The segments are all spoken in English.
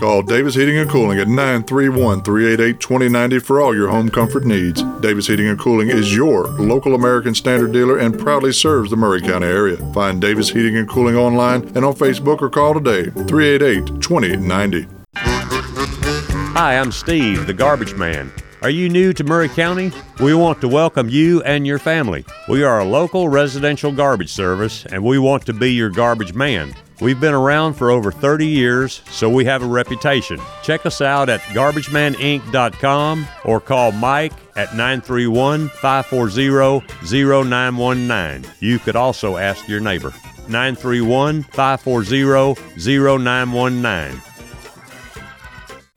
Call Davis Heating and Cooling at 931 388 2090 for all your home comfort needs. Davis Heating and Cooling is your local American Standard dealer and proudly serves the Maury County area. Find Davis Heating and Cooling online and on Facebook or call today 388 2090. Hi, I'm Steve, the garbage man. Are you new to Maury County? We want to welcome you and your family. We are a local residential garbage service and we want to be your garbage man. We've been around for over 30 years, so we have a reputation. Check us out at garbagemaninc.com or call Mike at 931 540 0919. You could also ask your neighbor. 931 540 0919.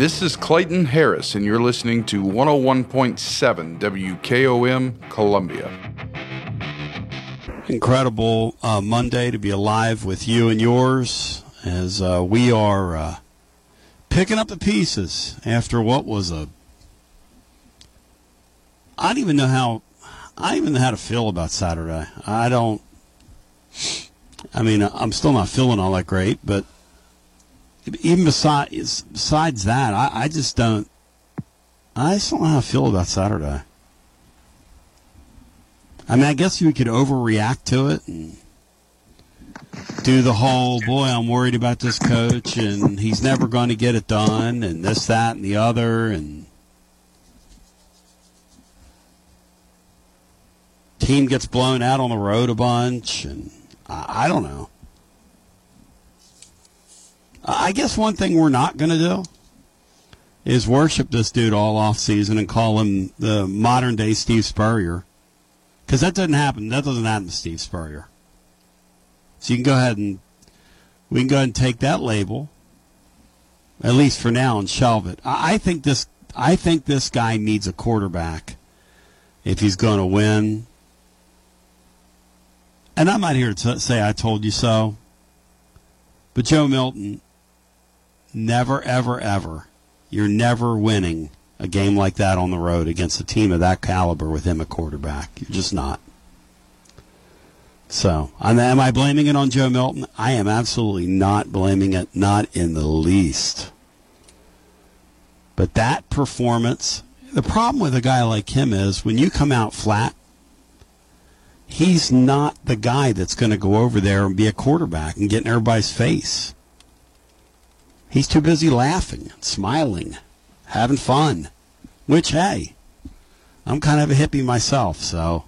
This is Clayton Harris, and you're listening to 101.7 WKOM Columbia. Incredible uh, Monday to be alive with you and yours as uh, we are uh, picking up the pieces after what was a. I don't even know how. I don't even know how to feel about Saturday. I don't. I mean, I'm still not feeling all that great, but even besides besides that, I, I just don't. I just don't know how I feel about Saturday. I mean, I guess you could overreact to it and do the whole boy. I'm worried about this coach, and he's never going to get it done, and this, that, and the other, and team gets blown out on the road a bunch, and I, I don't know. I guess one thing we're not going to do is worship this dude all off season and call him the modern day Steve Spurrier. Because that doesn't happen. That doesn't happen to Steve Spurrier. So you can go ahead and we can go ahead and take that label, at least for now, and shelve it. I think this. I think this guy needs a quarterback if he's going to win. And I'm not here to say I told you so, but Joe Milton Never, ever, ever. You're never winning a game like that on the road against a team of that caliber with him at quarterback. You're just not. So, am I blaming it on Joe Milton? I am absolutely not blaming it, not in the least. But that performance, the problem with a guy like him is when you come out flat, he's not the guy that's going to go over there and be a quarterback and get in everybody's face. He's too busy laughing, smiling, having fun. Which, hey, I'm kind of a hippie myself, so.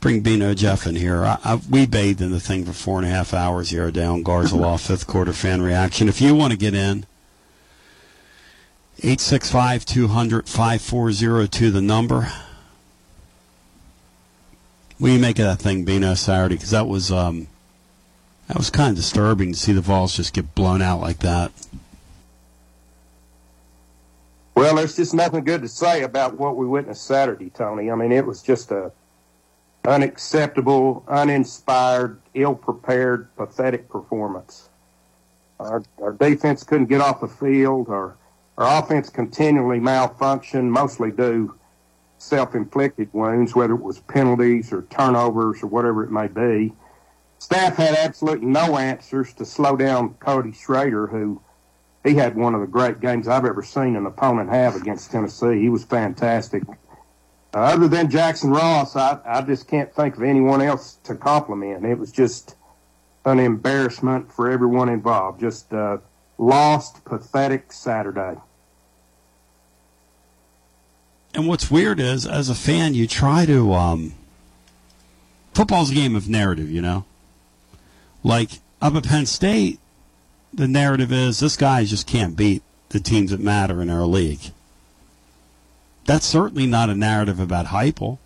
Bring Bino Jeff in here. I, I, we bathed in the thing for four and a half hours here down Garza Law, fifth quarter fan reaction. If you want to get in, 865 200 5402, the number. What do you make of that thing, Bino, Saturday? Because that was. Um, that was kind of disturbing to see the Vols just get blown out like that. Well, there's just nothing good to say about what we witnessed Saturday, Tony. I mean, it was just a unacceptable, uninspired, ill-prepared, pathetic performance. Our, our defense couldn't get off the field. Our, our offense continually malfunctioned, mostly due self-inflicted wounds, whether it was penalties or turnovers or whatever it may be staff had absolutely no answers to slow down Cody Schrader, who he had one of the great games I've ever seen an opponent have against Tennessee. He was fantastic. Uh, other than Jackson Ross, I, I just can't think of anyone else to compliment. It was just an embarrassment for everyone involved. Just a lost, pathetic Saturday. And what's weird is, as a fan, you try to. Um, football's a game of narrative, you know. Like up at Penn State, the narrative is this guy just can't beat the teams that matter in our league. That's certainly not a narrative about Heupel.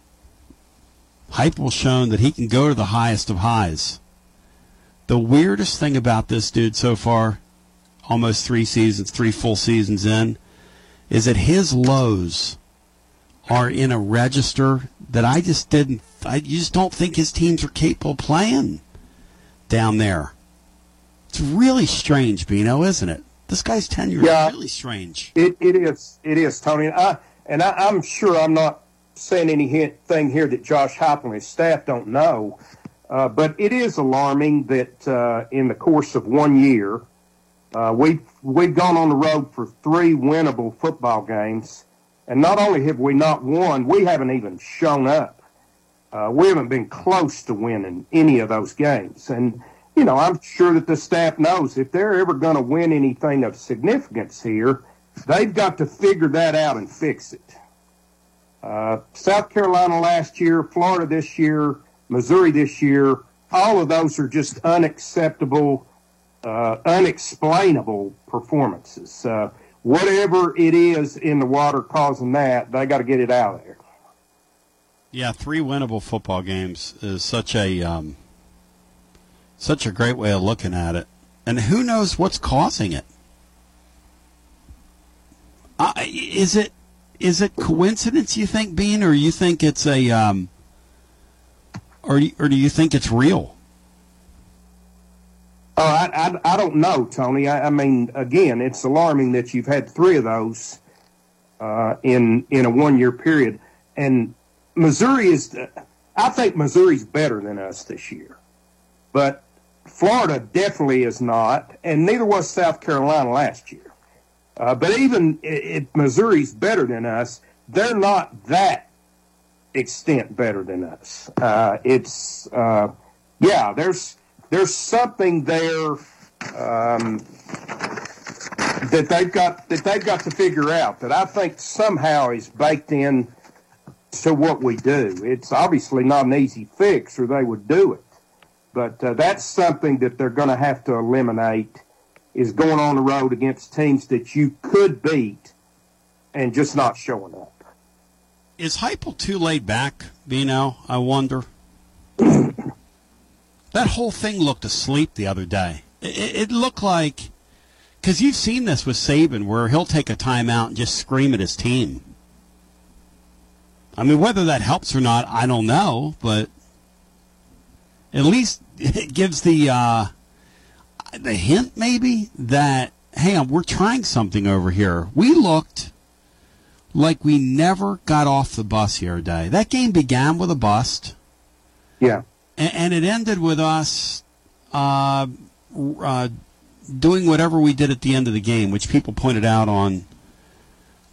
Heupel's shown that he can go to the highest of highs. The weirdest thing about this dude so far, almost three seasons, three full seasons in, is that his lows are in a register that I just didn't. I just don't think his teams are capable of playing down there. It's really strange, Bino, isn't it? This guy's tenure yeah, is really strange. It, it is. It is, Tony. And, I, and I, am sure I'm not saying anything here that Josh Heupel and his staff don't know. Uh, but it is alarming that uh, in the course of one year, uh, we've, we've gone on the road for three winnable football games. And not only have we not won, we haven't even shown up. Uh, we haven't been close to winning any of those games. And, you know, I'm sure that the staff knows if they're ever going to win anything of significance here, they've got to figure that out and fix it. Uh, South Carolina last year, Florida this year, Missouri this year, all of those are just unacceptable, uh, unexplainable performances. Uh, whatever it is in the water causing that, they got to get it out of there. Yeah, three winnable football games is such a um, such a great way of looking at it, and who knows what's causing it? Uh, is it is it coincidence? You think, Bean, or you think it's a um, or or do you think it's real? Oh, I, I, I don't know, Tony. I, I, mean, again, it's alarming that you've had three of those uh, in in a one year period, and Missouri is. I think Missouri's better than us this year, but Florida definitely is not, and neither was South Carolina last year. Uh, but even if Missouri's better than us, they're not that extent better than us. Uh, it's uh, yeah, there's there's something there um, that they've got that they've got to figure out that I think somehow is baked in to what we do. It's obviously not an easy fix, or they would do it. But uh, that's something that they're going to have to eliminate is going on the road against teams that you could beat and just not showing up. Is Heupel too laid back, Bino? I wonder. That whole thing looked asleep the other day. It, it looked like because you've seen this with Saban, where he'll take a timeout and just scream at his team. I mean, whether that helps or not, I don't know, but at least it gives the uh, the hint, maybe that hey, we're trying something over here. We looked like we never got off the bus here today. That game began with a bust. Yeah and, and it ended with us uh, uh, doing whatever we did at the end of the game, which people pointed out on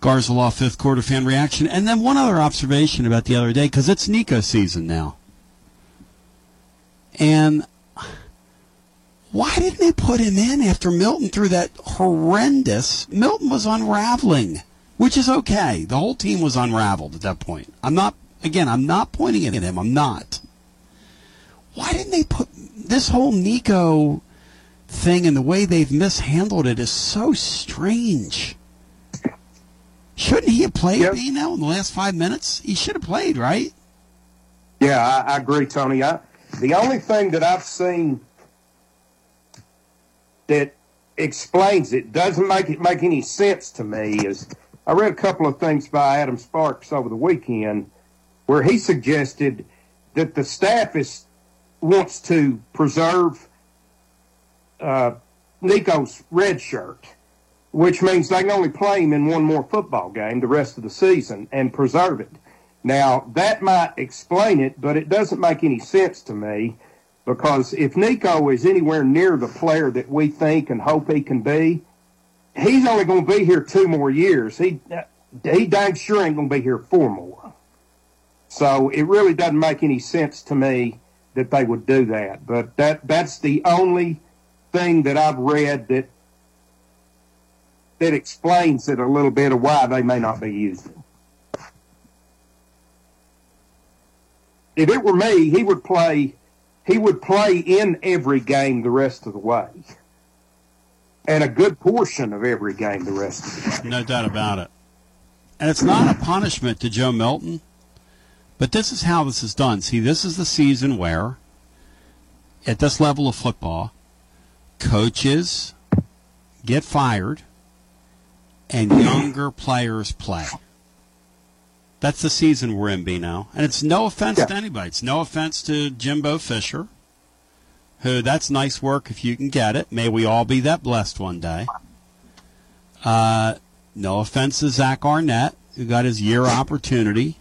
Garza Law fifth quarter fan reaction. And then one other observation about the other day, because it's Nico season now. And why didn't they put him in after Milton threw that horrendous? Milton was unraveling, which is okay. The whole team was unraveled at that point. I'm not, again, I'm not pointing at him. I'm not why didn't they put this whole Nico thing and the way they've mishandled it is so strange. Shouldn't he have played yep. now in the last five minutes? He should have played, right? Yeah, I, I agree, Tony. I, the only thing that I've seen that explains it doesn't make it make any sense to me is I read a couple of things by Adam Sparks over the weekend where he suggested that the staff is wants to preserve uh, Nico's red shirt, which means they can only play him in one more football game the rest of the season and preserve it. Now, that might explain it, but it doesn't make any sense to me because if Nico is anywhere near the player that we think and hope he can be, he's only going to be here two more years. He, he dang sure ain't going to be here four more. So it really doesn't make any sense to me that they would do that. But that that's the only thing that I've read that that explains it a little bit of why they may not be using. If it were me, he would play he would play in every game the rest of the way. And a good portion of every game the rest of the way. No doubt about it. And it's not a punishment to Joe Milton but this is how this is done. See, this is the season where, at this level of football, coaches get fired and younger players play. That's the season we're in, now. And it's no offense yeah. to anybody. It's no offense to Jimbo Fisher, who that's nice work if you can get it. May we all be that blessed one day. Uh, no offense to Zach Arnett, who got his year opportunity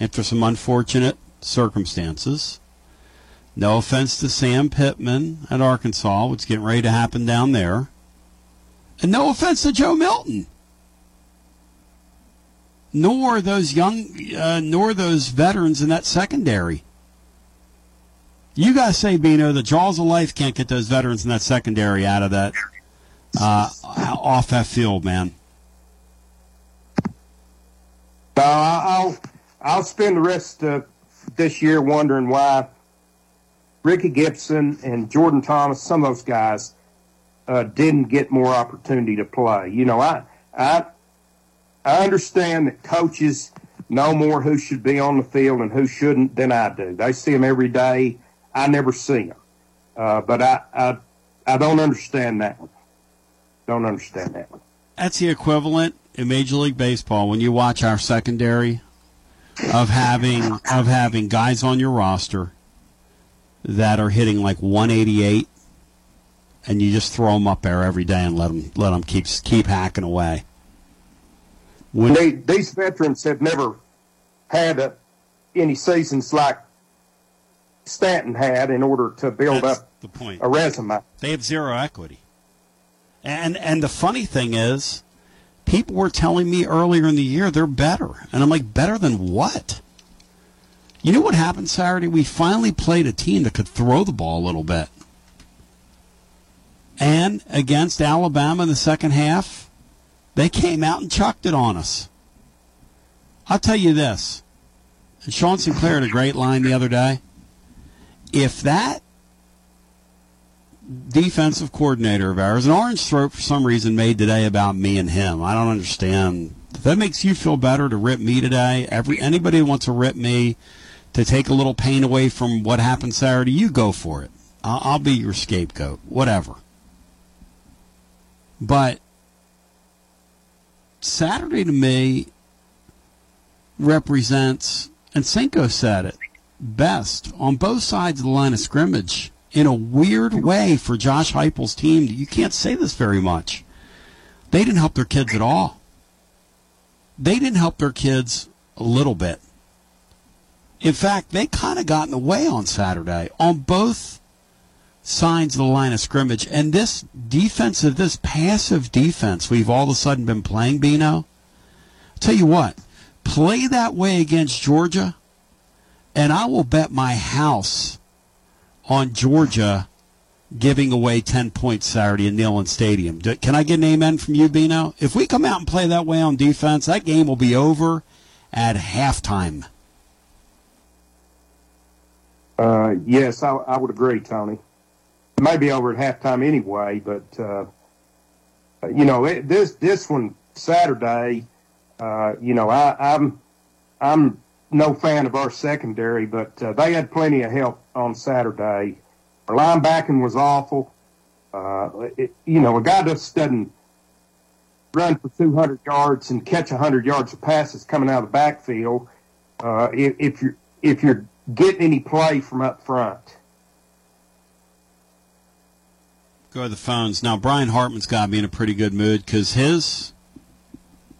after some unfortunate circumstances. No offense to Sam Pittman at Arkansas, what's getting ready to happen down there. And no offense to Joe Milton. Nor those young, uh, nor those veterans in that secondary. You guys say, Bino, the jaws of life can't get those veterans in that secondary out of that, uh, off that field, man. Uh, I'll I'll spend the rest of this year wondering why Rickey Gibson and Jourdan Thomas, some of those guys, uh, didn't get more opportunity to play. You know, I I I understand that coaches know more who should be on the field and who shouldn't than I do. They see them every day. I never see them, uh, but I, I I don't understand that one. Don't understand that one. That's the equivalent in Major League Baseball when you watch our secondary of having of having guys on your roster that are hitting like 188 and you just throw them up there every day and let them let them keep keep hacking away. When they, these veterans have never had a, any seasons like Stanton had in order to build That's up the point. a resume. They have zero equity. And and the funny thing is, people were telling me earlier in the year they're better, and I'm like, better than what? You know what happened Saturday? We finally played a team that could throw the ball a little bit. And against Alabama in the second half, they came out and chucked it on us. I'll tell you this. Sean Sinclair had a great line the other day. If that defensive coordinator of ours, an Orange Throat for some reason made today about me and him. I don't understand. If that makes you feel better to rip me today, every anybody who wants to rip me to take a little pain away from what happened Saturday, you go for it. I'll, I'll be your scapegoat, whatever. But Saturday to me represents, and Cinco said it best on both sides of the line of scrimmage in a weird way for Josh Heupel's team. You can't say this very much. They didn't help their kids at all. They didn't help their kids a little bit. In fact, they kind of got in the way on Saturday on both sides of the line of scrimmage. And this defensive, this passive defense we've all of a sudden been playing, Bino, tell you what, play that way against Georgia, and I will bet my house on Georgia giving away 10 points Saturday in Neyland Stadium. Can I get an amen from you, Bino? If we come out and play that way on defense, that game will be over at halftime. Uh, yes, I, I would agree, Tony. It may be over at halftime anyway, but uh, you know it, this this one Saturday. Uh, you know I, I'm I'm no fan of our secondary, but uh, they had plenty of help on Saturday. Our linebacking was awful. Uh, it, you know, a guy just doesn't run for 200 yards and catch 100 yards of passes coming out of the backfield. Uh, if, if you're if you're getting any play from up front. Go to the phones. Now, Brian Hartman's got to be in a pretty good mood because his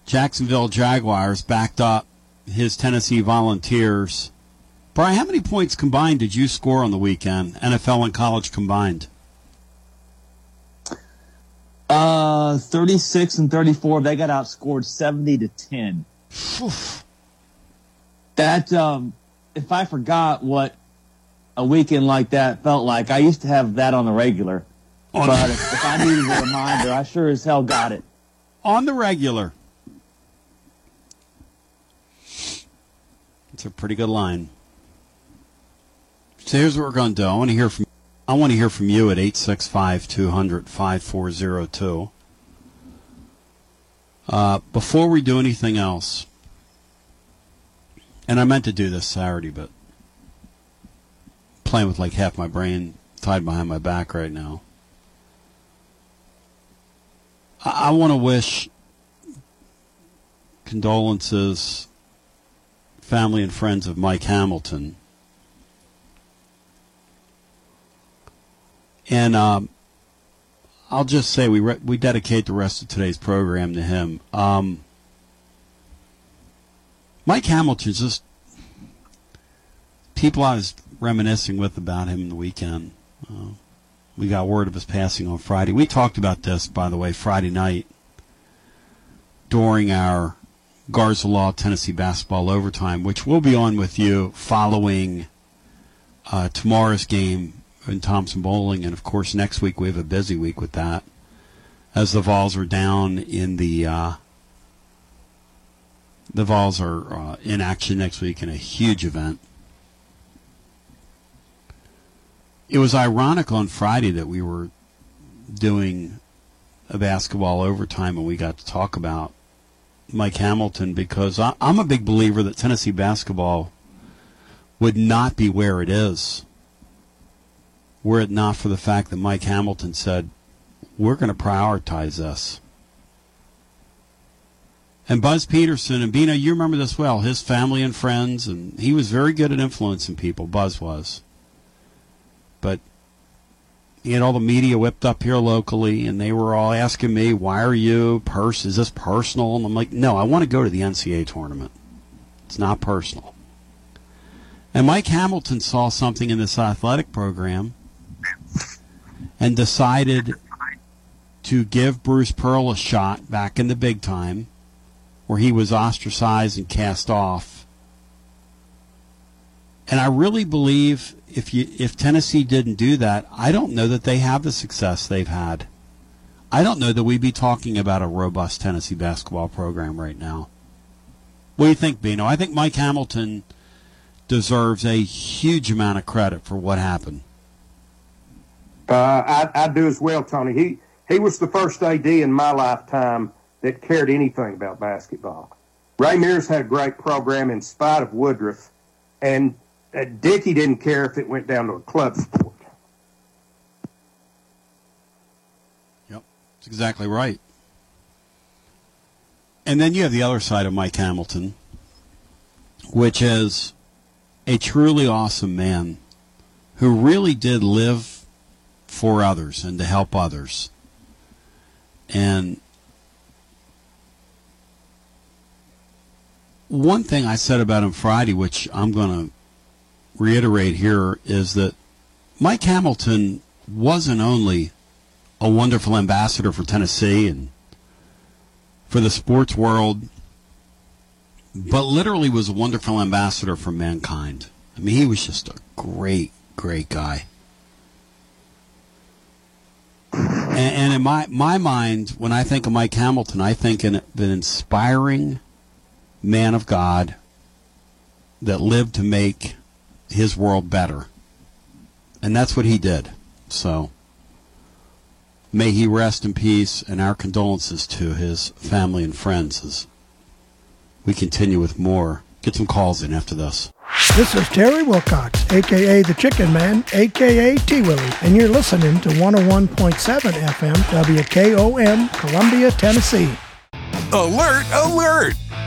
Jacksonville Jaguars backed up his Tennessee Volunteers. Brian, how many points combined did you score on the weekend, NFL and college combined? Uh, 36 and 34. They got outscored 70 to 10. that, um, if I forgot what a weekend like that felt like, I used to have that on the regular. On but if, if I needed a reminder, I sure as hell got it. On the regular. It's a pretty good line. So here's what we're going to do. I want to hear from I want to hear from you at 865-200-5402. Uh, before we do anything else, and I meant to do this Saturday, but playing with like half my brain tied behind my back right now. I, want to wish condolences, family and friends of Mike Hamilton. And um, I'll just say we re- we dedicate the rest of today's program to him. Um, Mike Hamilton's just people I was reminiscing with about him the weekend. Uh, we got word of his passing on Friday. We talked about this, by the way, Friday night during our Garza Law Tennessee basketball overtime, which we'll be on with you following uh, tomorrow's game in Thompson-Boling, and of course next week we have a busy week with that, as the Vols are down in the uh, the Vols are uh, in action next week in a huge event. It was ironic on Friday that we were doing a basketball overtime and we got to talk about Mike Hamilton because I, I'm a big believer that Tennessee basketball would not be where it is were it not for the fact that Mike Hamilton said, we're going to prioritize this. And Buzz Peterson and Bino, you remember this well, his family and friends, and he was very good at influencing people, Buzz was. But you all the media whipped up here locally, and they were all asking me, "Why are you pers? Is this personal?" And I'm like, "No, I want to go to the NCAA tournament. It's not personal." And Mike Hamilton saw something in this athletic program and decided to give Bruce Pearl a shot back in the big time, where he was ostracized and cast off. And I really believe if you if Tennessee didn't do that, I don't know that they have the success they've had. I don't know that we'd be talking about a robust Tennessee basketball program right now. What do you think, Bino? I think Mike Hamilton deserves a huge amount of credit for what happened. Uh, I, I do as well, Tony. He he was the first AD in my lifetime that cared anything about basketball. Ray Mears had a great program in spite of Woodruff, and uh, Dickey didn't care if it went down to a club sport. Yep, that's exactly right. And then you have the other side of Mike Hamilton, which is a truly awesome man who really did live for others and to help others. And one thing I said about him Friday, which I'm going to reiterate here, is that Mike Hamilton wasn't only a wonderful ambassador for Tennessee and for the sports world, but literally was a wonderful ambassador for mankind. I mean, he was just a great, great guy. And, and in my my mind, when I think of Mike Hamilton, I think in an inspiring man of God that lived to make his world better, and that's what he did. So. May he rest in peace, and our condolences to his family and friends as we continue with more. Get some calls in after this. This is Terry Wilcox, aka the Chicken Man, aka T Willie, and you're listening to 101.7 FM WKOM, Columbia, Tennessee. Alert, alert!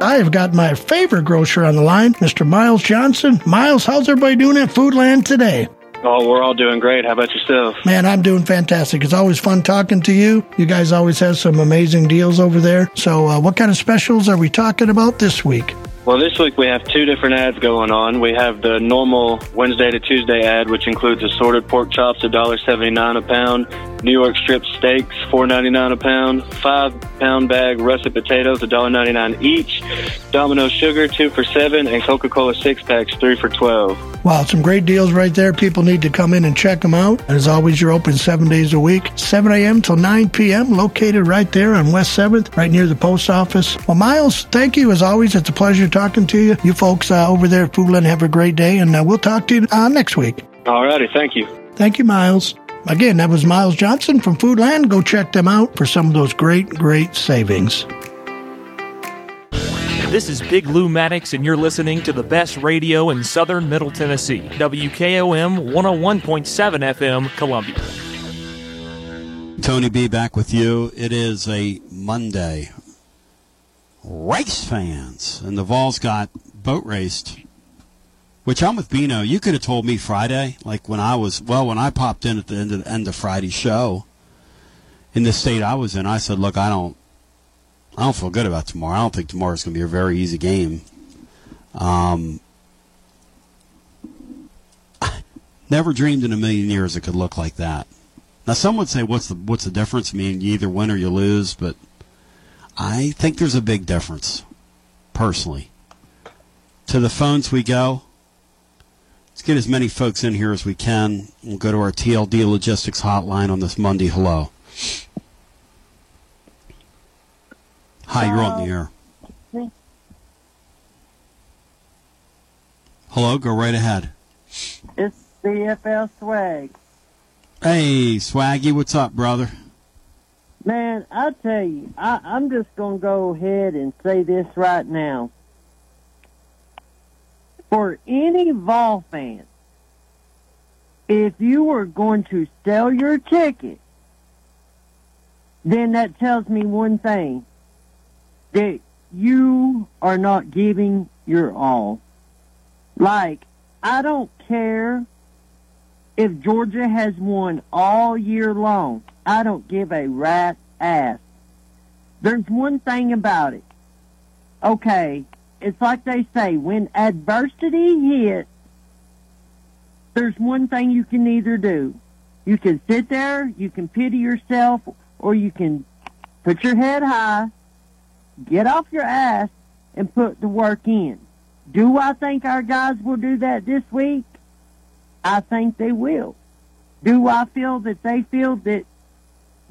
I have got my favorite grocer on the line, Mr. Miles Johnson. Miles, how's everybody doing at Foodland today? Oh, we're all doing great. How about yourself? Man, I'm doing fantastic. It's always fun talking to you. You guys always have some amazing deals over there. So, uh, what kind of specials are we talking about this week? Well, this week we have two different ads going on. We have the normal Wednesday to Tuesday ad, which includes assorted pork chops, $1.79 a pound, New York strip steaks, $4.99 a pound, five pound bag russet potatoes, $1.99 each, Domino sugar, two for seven, and Coca Cola six packs, three for 12. Wow, some great deals right there. People need to come in and check them out. And as always, you're open seven days a week, 7 a.m. till 9 p.m., located right there on West 7th, right near the post office. Well, Miles, thank you as always. It's a pleasure talking to you. You folks uh, over there at Foodland have a great day, and uh, we'll talk to you uh, next week. All righty, thank you. Thank you, Miles. Again, that was Miles Johnson from Foodland. Go check them out for some of those great, great savings. This is Big Lou Maddox, and you're listening to the best radio in southern Middle Tennessee. WKOM 101.7 FM, Columbia. Tony B back with you. It is a Monday. Race fans, and the Vols got boat raced which I'm with Bino. You could have told me Friday, like when I was well, when I popped in at the end of the end of Friday's show in the state I was in. I said, look, I don't, I don't feel good about tomorrow. I don't think tomorrow's going to be a very easy game. Um, never dreamed in a million years it could look like that. Now, some would say, what's the what's the difference? I mean, you either win or you lose, but I think there's a big difference, personally. To the phones we go. Let's get as many folks in here as we can. We'll go to our TLD Logistics hotline on this Monday. Hello. Hi, you're on the air. Hello, go right ahead. It's CFL Swag. Hey, Swaggy, what's up, brother? Man, I tell you, I, I'm just going to go ahead and say this right now. For any Vol fan, if you were going to sell your ticket, then that tells me one thing that you are not giving your all. Like, I don't care if Georgia has won all year long. I don't give a rat's ass. There's one thing about it. Okay, it's like they say, when adversity hits, there's one thing you can either do. You can sit there, you can pity yourself, or you can put your head high get off your ass and put the work in. Do I think our guys will do that this week? I think they will. Do I feel that they feel that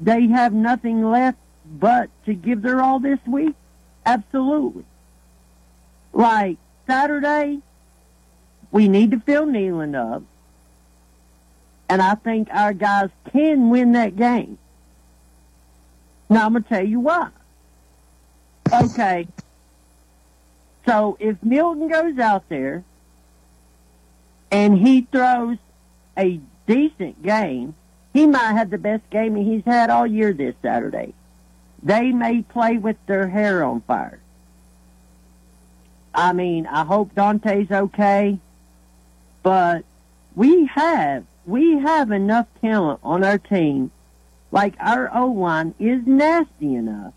they have nothing left but to give their all this week? Absolutely. Like Saturday, we need to fill Neyland up. And I think our guys can win that game. Now I'm to tell you why. Okay. So if Milton goes out there and he throws a decent game, he might have the best game he's had all year this Saturday. They may play with their hair on fire. I mean, I hope Dante's okay, but we have we have enough talent on our team. Like our O line is nasty enough.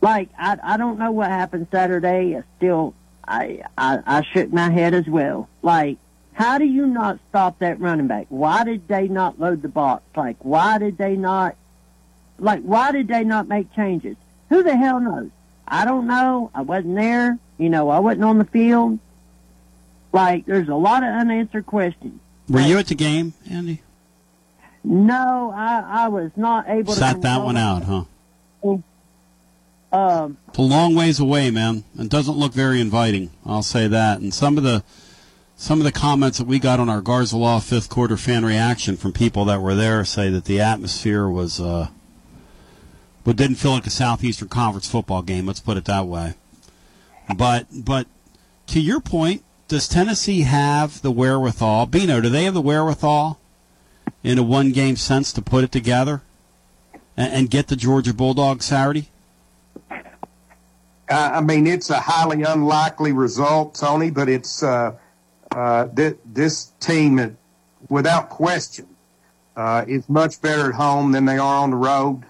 Like I I don't know what happened Saturday. I still I I, I shook my head as well. Like how do you not stop that running back? Why did they not load the box? Like why did they not like why did they not make changes? Who the hell knows? I don't know. I wasn't there. You know, I wasn't on the field. Like there's a lot of unanswered questions. Were you at the game, Andy? No, I I was not able to Sat that one out, huh? Um, It's a long ways away, man. It doesn't look very inviting. I'll say that. And some of the some of the comments that we got on our Garza Law fifth quarter fan reaction from people that were there say that the atmosphere was uh but didn't feel like a Southeastern Conference football game, let's put it that way. But but to your point, does Tennessee have the wherewithal? Bino, do they have the wherewithal in a one game sense to put it together and, and get the Georgia Bulldogs Saturday? I mean, it's a highly unlikely result, Tony, but it's uh, uh, th- this team, without question, uh, is much better at home than they are on the road.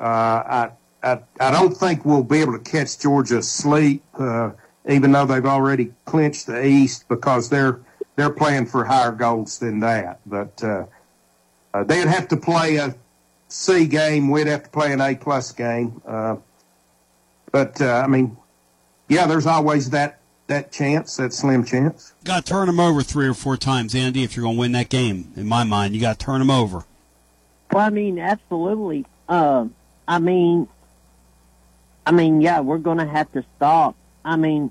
Uh, I, I I don't think we'll be able to catch Georgia asleep, uh, even though they've already clinched the East because they're they're playing for higher goals than that. But uh, uh, they'd have to play a C game. We'd have to play an A plus game. Uh, but uh, I mean, yeah, there's always that that chance, that slim chance. Got to turn them over three or four times, Andy, if you're going to win that game. In my mind, you got to turn them over. Well, I mean, absolutely. Um, I mean, I mean, yeah, we're going to have to stop. I mean,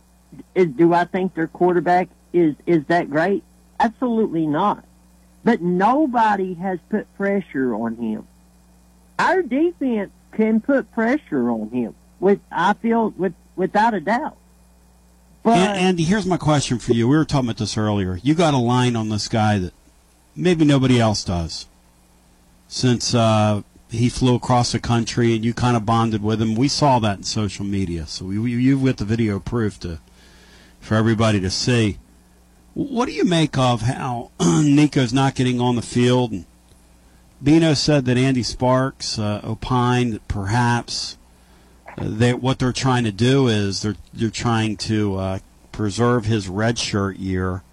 is, do I think their quarterback is is that great? Absolutely not. But nobody has put pressure on him. Our defense can put pressure on him. With I feel with without a doubt. An- Andy, here's my question for you. We were talking about this earlier. You got a line on this guy that maybe nobody else does. Since uh, he flew across the country and you kind of bonded with him, we saw that in social media. So we, we, you've got the video proof to for everybody to see. What do you make of how Nico's not getting on the field? And Bino said that Andy Sparks uh, opined that perhaps uh, they, what they're trying to do is they're they're trying to uh, preserve his red shirt year,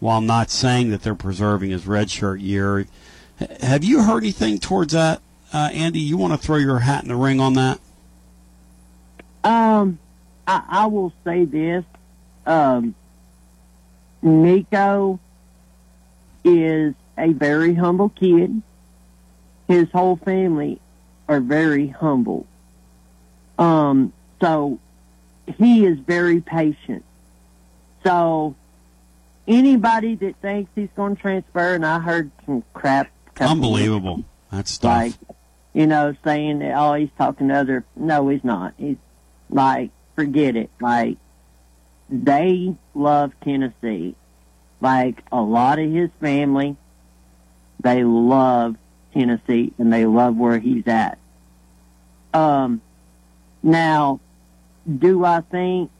while not saying that they're preserving his red shirt year. Have you heard anything towards that, uh, Andy? You want to throw your hat in the ring on that? Um, I, I will say this. Um, Nico is a very humble kid. His whole family are very humble. Um, so he is very patient. So anybody that thinks he's going to transfer, and I heard some crap. Unbelievable. That's like, you know, saying that, oh, he's talking to other. No, he's not. He's like, forget it. Like, they love Tennessee. Like, a lot of his family, they love Tennessee and they love where he's at. Um, now, do I think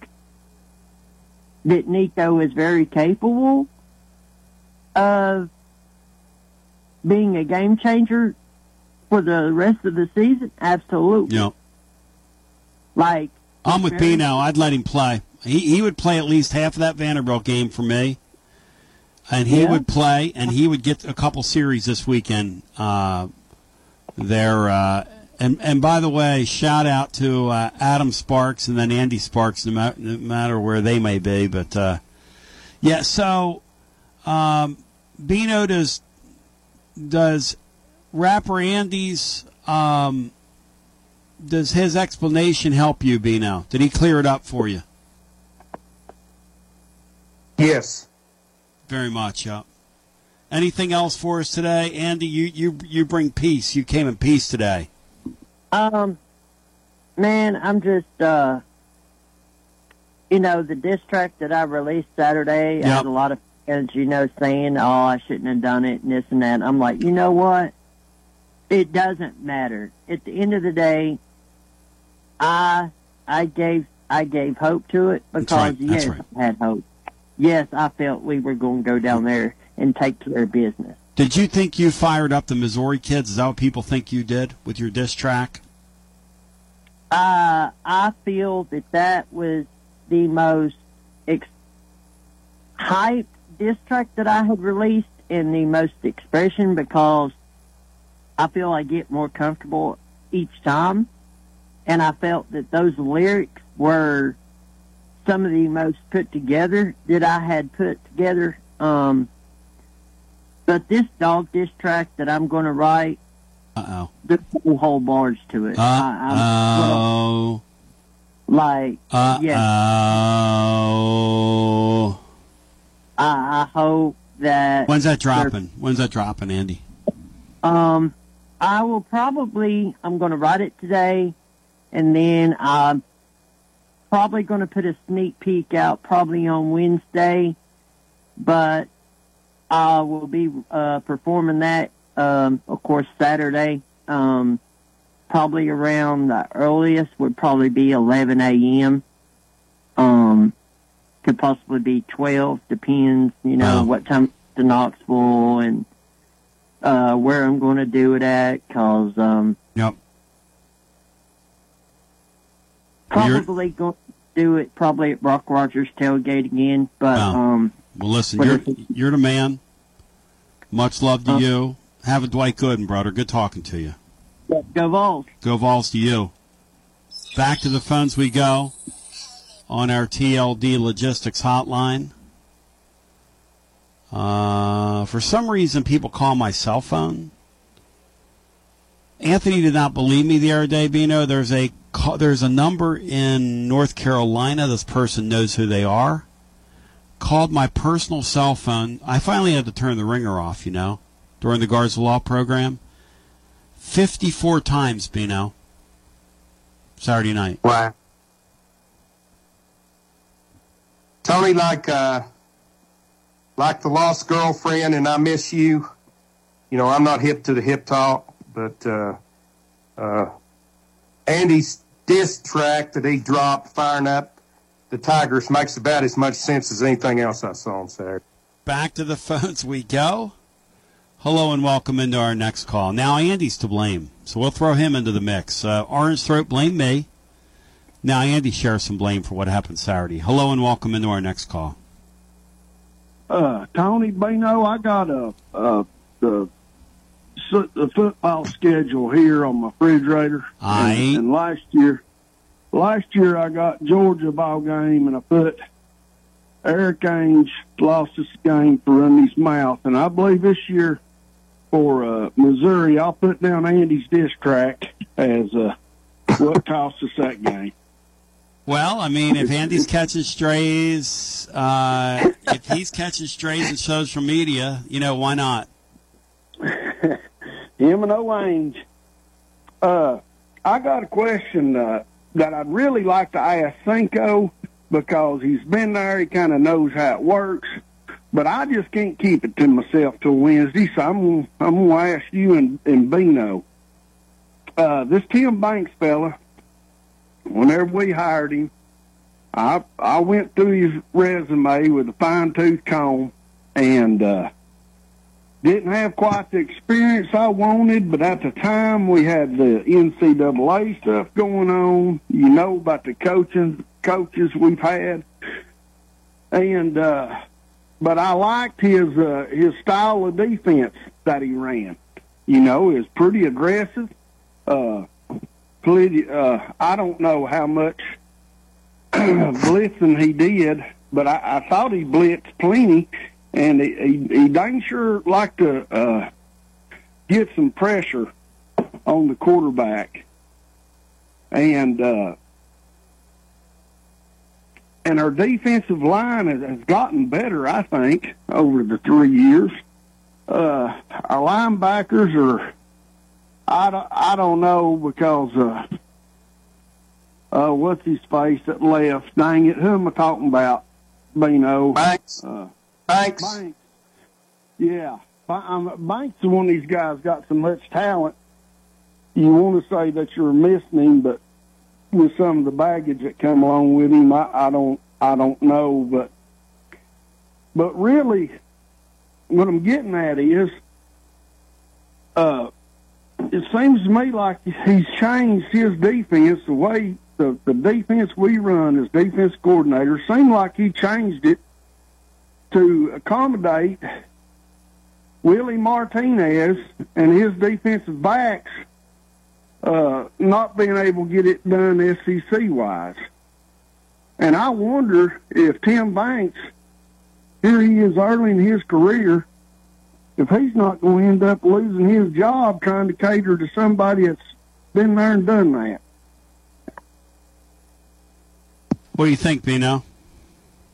that Nico is very capable of being a game changer for the rest of the season? Absolutely. Yep. Like, I'm with very- Bino. I'd let him play. He he would play at least half of that Vanderbilt game for me, and he Yeah. would play, and he would get a couple series this weekend uh, there uh, And and by the way, shout out to uh, Adam Sparks and then Andy Sparks, no, ma- no matter where they may be. But uh, yeah, so um, Bino does does rapper Andy's um, does his explanation help you, Bino? Did he clear it up for you? Yes. Very much. Yep. Anything else for us today, Andy? You you you bring peace. You came in peace today. Um, man, I'm just, uh, you know, the diss track that I released Saturday, I had a lot of fans, you know, saying, oh, I shouldn't have done it and this and that. I'm like, you know what? It doesn't matter. At the end of the day, I, I gave, I gave hope to it because right, yes, right. I had hope. Yes, I felt we were going to go down there and take care of business. Did you think you fired up the Missouri kids? Is that what people think you did with your diss track? Uh, I feel that that was the most ex- hyped diss track that I had released and the most expression because I feel I get more comfortable each time. And I felt that those lyrics were some of the most put together that I had put together. Um, but this dog diss track that I'm going to write, Uh oh. there's no whole bars to it. I, Oh. I'm, like, Uh yes, oh. I, I hope that. When's that dropping? When's that dropping, Andy? Um, I will probably. I'm going to write it today, and then I'm probably going to put a sneak peek out probably on Wednesday, but I will be uh, performing that, um, of course, Saturday. Um, probably around the earliest would probably be 11 a.m. Um, could possibly be 12, depends, you know, what time to Knoxville and uh, where I'm going to do it at, cause um, Yep. probably going to do it probably at Rock Rogers tailgate again. But um, Well, listen, you're you're the man. Much love to Uh, you. Have a Dwight Gooden, brother. Good talking to you. go Vols. Go Vols to you. Back to the phones we go on our TLD Logistics hotline. Uh, for some reason, people call my cell phone. Anthony did not believe me the other day, Bino. There's a there's a number in North Carolina. This person knows who they are. Called my personal cell phone. I finally had to turn the ringer off, you know, during the Garza Law program. 54 times, Bino. Saturday night. Wow. Tony, like uh, like the lost girlfriend, and I miss you. You know, I'm not hip to the hip talk, but uh, uh, Andy's diss track that he dropped, firing up the Tigers, makes about as much sense as anything else I saw on Saturday. Back to the phones we go. Hello and welcome into our next call. Now Andy's to blame, so we'll throw him into the mix. Uh, Orange Throat blame me. Now Andy shares some blame for what happened Saturday. Hello and welcome into our next call. Uh, Tony Bino, I got a, uh, the, the football schedule here on my refrigerator. I and, and last year, last year I got Georgia ball game and I put Erik Ainge lost this game for running his mouth. And I believe this year for, uh, Missouri, I'll put down Andy's diss track as, uh, what cost us that game. Well, I mean, if Andy's catching strays, uh, if he's catching strays in social media, you know, why not? Him and O'Ange. Uh, I got a question uh, that I'd really like to ask Cinco because he's been there. He kind of knows how it works. But I just can't keep it to myself till Wednesday, so I'm I'm gonna ask you and, and Bino. Uh, this Tim Banks fella, whenever we hired him, I I went through his resume with a fine tooth comb, and uh, didn't have quite the experience I wanted, but at the time we had the NCAA stuff going on. You know about the coaching coaches we've had, and uh, but I liked his uh, his style of defense that he ran. You know, was pretty aggressive. Uh, Uh, I don't know how much blitzing he did, but I, I thought he blitzed plenty, and he, he, he dang sure like to uh, get some pressure on the quarterback, and uh, and our defensive line has, has gotten better. I think over the three years, uh, our linebackers are. I don't, I don't know because uh, uh, what's his face that left? Dang it, who am I talking about? Bino. Banks. Uh, Banks. Banks. Yeah. Ba- um, Banks is one of these guys got so much talent. You want to say that you're missing him, but with some of the baggage that come along with him, I, I don't, I don't know. But, but really, what I'm getting at is, uh, it seems to me like he's changed his defense the way the, the defense we run as defense coordinator seemed like he changed it to accommodate Willie Martinez and his defensive backs uh, not being able to get it done SEC wise. And I wonder if Tim Banks, here he is early in his career, if he's not going to end up losing his job trying to cater to somebody that's been there and done that. What do you think, Bino?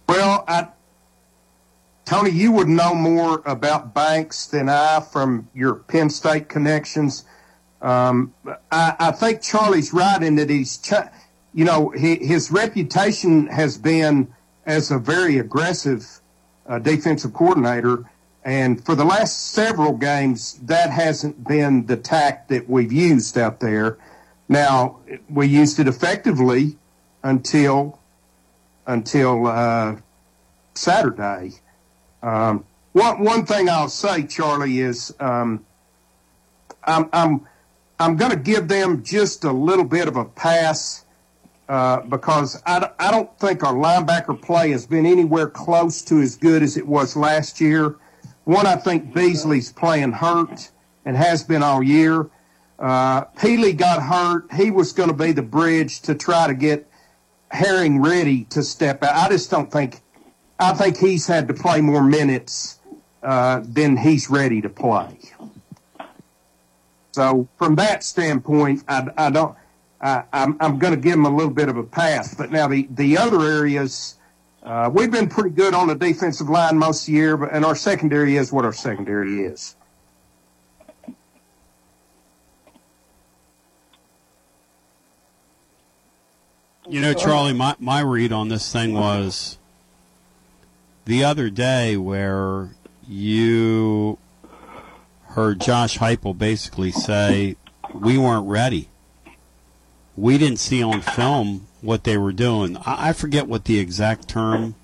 Well, I, Tony, you would know more about Banks than I from your Penn State connections. Um, I, I think Charlie's right in that he's, ch- you know, he, his reputation has been as a very aggressive uh, defensive coordinator. And for the last several games, that hasn't been the tack that we've used out there. Now, we used it effectively until until uh, Saturday. Um, one one thing I'll say, Charlie, is um, I'm I'm I'm going to give them just a little bit of a pass uh, because I don't think our linebacker play has been anywhere close to as good as it was last year. One, I think Beasley's playing hurt and has been all year. Uh, Pili got hurt. He was going to be the bridge to try to get Herring ready to step out. I just don't think. I think he's had to play more minutes uh, than he's ready to play. So from that standpoint, I, I don't. I, I'm, I'm going to give him a little bit of a pass. But now the the other areas, uh, we've been pretty good on the defensive line most of the year, but and our secondary is what our secondary is. You know, Charlie, my, my read on this thing was the other day where you heard Josh Heupel basically say, we weren't ready. We didn't see on film what they were doing. I, I forget what the exact term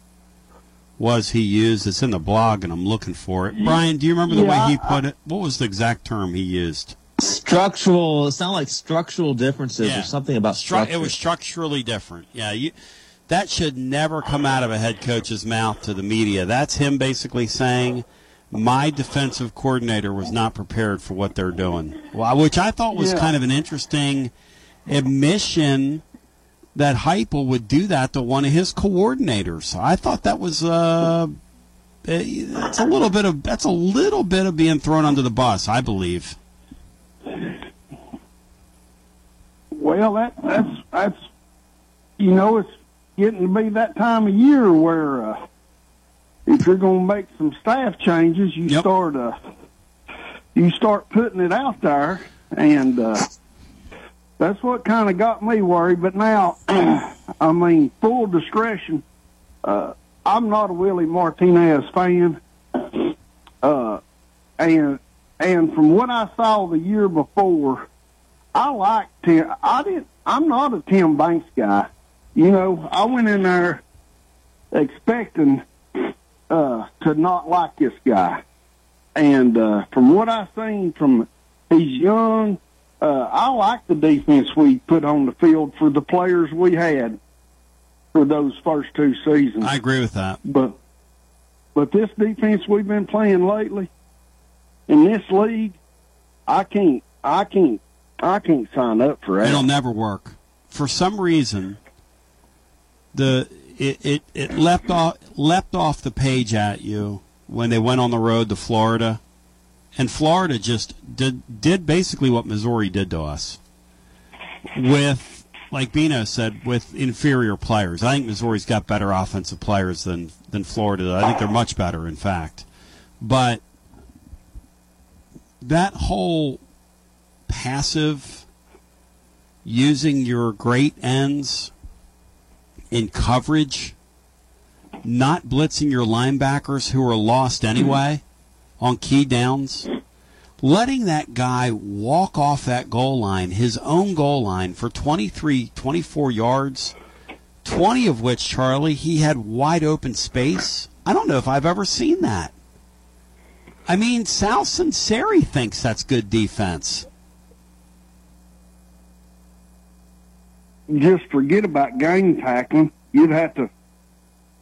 was he used. It's in the blog, and I'm looking for it. Brian, do you remember the Yeah, way he put it? What was the exact term he used? Structural. It sounded like structural differences Yeah. or something about structure. it was structurally different. Yeah, you, that should never come out of a head coach's mouth to the media. That's him basically saying, "My defensive coordinator was not prepared for what they're doing," Well, which I thought was Yeah. kind of an interesting admission that Heupel would do that to one of his coordinators. I thought that was uh, that's a little bit of that's a little bit of being thrown under the bus. I believe. Well, that that's that's you know it's getting to be that time of year where uh, if you're going to make some staff changes, you start uh, you start putting it out there, and uh, that's what kind of got me worried. But now, I mean, full discretion. Uh, I'm not a Willie Martinez fan, uh, and and from what I saw the year before, I like Tim. I didn't. I'm not a Tim Banks guy. You know, I went in there expecting uh, to not like this guy, and uh, from what I've seen, from he's young. Uh, I like the defense we put on the field for the players we had for those first two seasons. I agree with that. But but this defense we've been playing lately in this league, I can't I can't I can't sign up for that. It'll never work. For some reason, the it, it, it leapt off leapt off the page at you when they went on the road to Florida, and Florida just did did basically what Missouri did to us. With like Bino said, with inferior players. I think Missouri's got better offensive players than than Florida. I think they're much better, in fact. But that whole passive using your great ends in coverage, not blitzing your linebackers who are lost anyway on key downs, letting that guy walk off that goal line, his own goal line, for 23, 24 yards, 20 of which, Charlie, he had wide open space. I don't know if I've ever seen that. I mean, Sal Sunseri thinks that's good defense. Just forget about game tackling. You'd have to,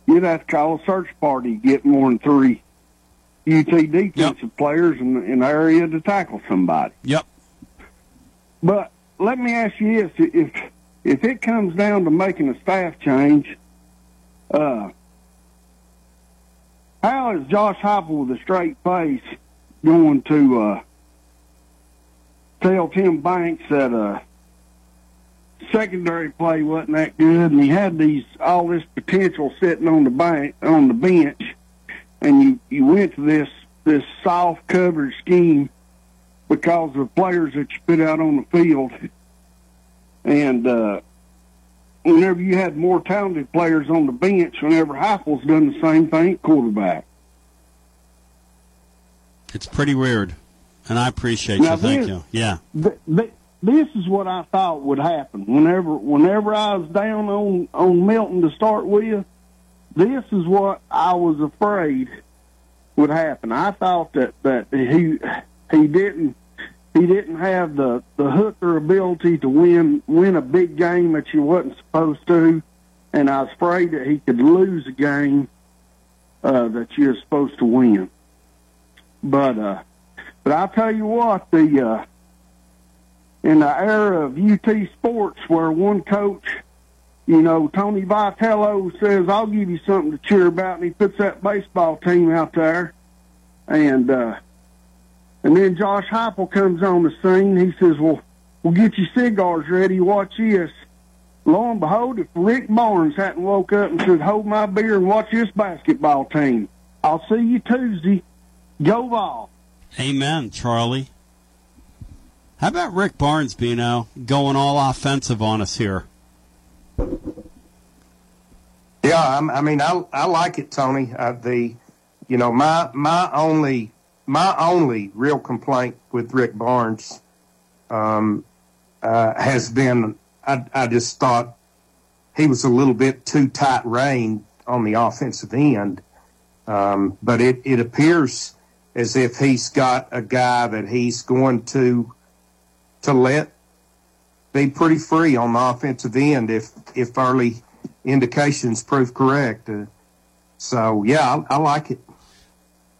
you'd have to call a search party get more than three UT defensive players in, in the area to tackle somebody. Yep. But let me ask you this: if if it comes down to making a staff change, uh, how is Josh Heupel with a straight face going to uh, tell Tim Banks that uh, secondary play wasn't that good, and he had these all this potential sitting on the bank on the bench, and you you went to this this soft coverage scheme because of players that you put out on the field, and uh, whenever you had more talented players on the bench, whenever Heupel's done the same thing, quarterback. It's pretty weird, and I appreciate Now you. Thank you. Yeah. Th- th- this is what I thought would happen whenever whenever I was down on on Milton to start with. This is what I was afraid would happen. I thought that that he he didn't he didn't have the the hooker ability to win win a big game that you wasn't supposed to, and I was afraid that he could lose a game uh, that you're supposed to win. But uh, but I'll tell you what the uh, in the era of UT sports where one coach, you know, Tony Vitello says, I'll give you something to cheer about, and he puts that baseball team out there. And, uh, and then Josh Heupel comes on the scene. He says, well, we'll get your cigars ready. Watch this. Lo and behold, if Rick Barnes hadn't woke up and said, hold my beer and watch this basketball team, I'll see you Tuesday. Go ball. Amen, Charlie. How about Rick Barnes, Bino, going all offensive on us here? Yeah, I'm, I mean, I I like it, Tony. Uh, the, you know, my my only my only real complaint with Rick Barnes um, uh, has been I I just thought he was a little bit too tight reined on the offensive end, um, but it it appears as if he's got a guy that he's going to to let be pretty free on the offensive end if if early indications prove correct. Uh, so yeah, I, I like it.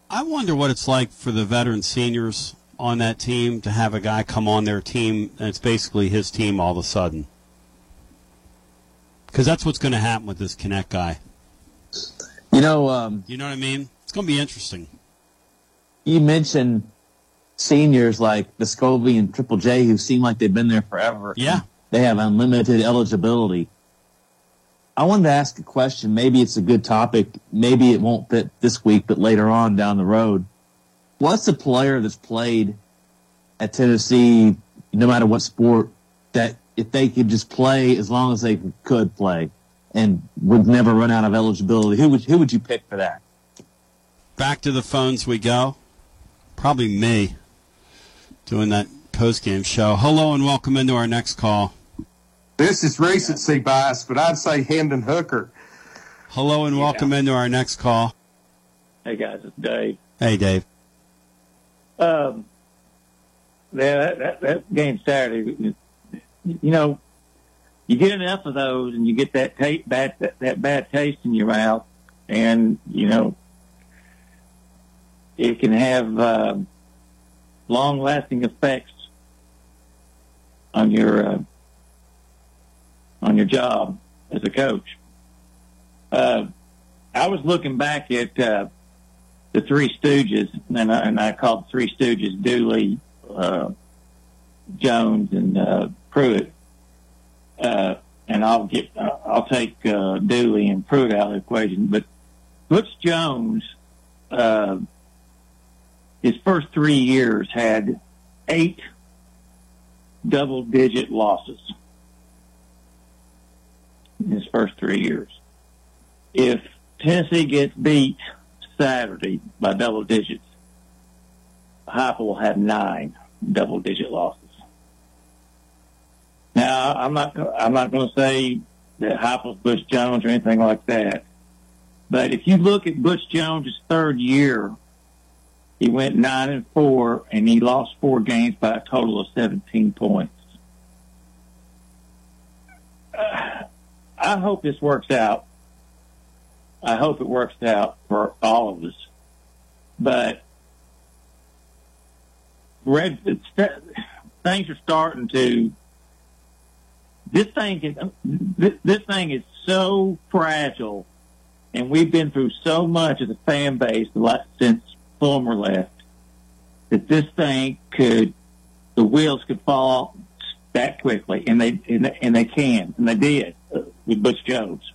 I wonder what it's like for the veteran seniors on that team to have a guy come on their team and it's basically his team all of a sudden. Because that's what's going to happen with this Knecht guy. You know, um, you know what I mean. It's going to be interesting. You mentioned seniors like Vescovi and Triple J who seem like they've been there forever. Yeah. They have unlimited eligibility. I wanted to ask a question. Maybe it's a good topic. Maybe it won't fit this week, but later on down the road. What's a player that's played at Tennessee, no matter what sport, that if they could just play as long as they could play and would never run out of eligibility, who would who would you pick for that? Back to the phones we go. Probably me doing that post game show. Hello and welcome into our next call. This is recency bias, but I'd say Hendon Hooker. Hello and welcome into our next call. Hey guys, it's Dave. Hey, Dave. Um, yeah, that, that, that game Saturday, you know, you get enough of those and you get that taste, bad, that, that bad taste in your mouth and, you know, it can have, um, long lasting effects on your uh, on your job as a coach. Uh, I was looking back at uh, the Three Stooges, and I, and I called the Three Stooges Dooley, uh, Jones, and uh, Pruitt. Uh, and I'll get I'll take uh, Dooley and Pruitt out of the equation, but Butch Jones, uh, his first three years had eight double-digit losses in his first three years. If Tennessee gets beat Saturday by double digits, Heupel will have nine double-digit losses. Now, I'm not I'm not going to say that Heupel's Butch Jones or anything like that, but if you look at Butch Jones' third year, he went nine and four, and he lost four games by a total of 17 points. Uh, I hope this works out. I hope it works out for all of us. But red things are starting to. This thing is this, this thing is so fragile, and we've been through so much as a fan base since Fulmer left that this thing could the wheels could fall that quickly, and they and they, and they can, and they did with Butch Jones.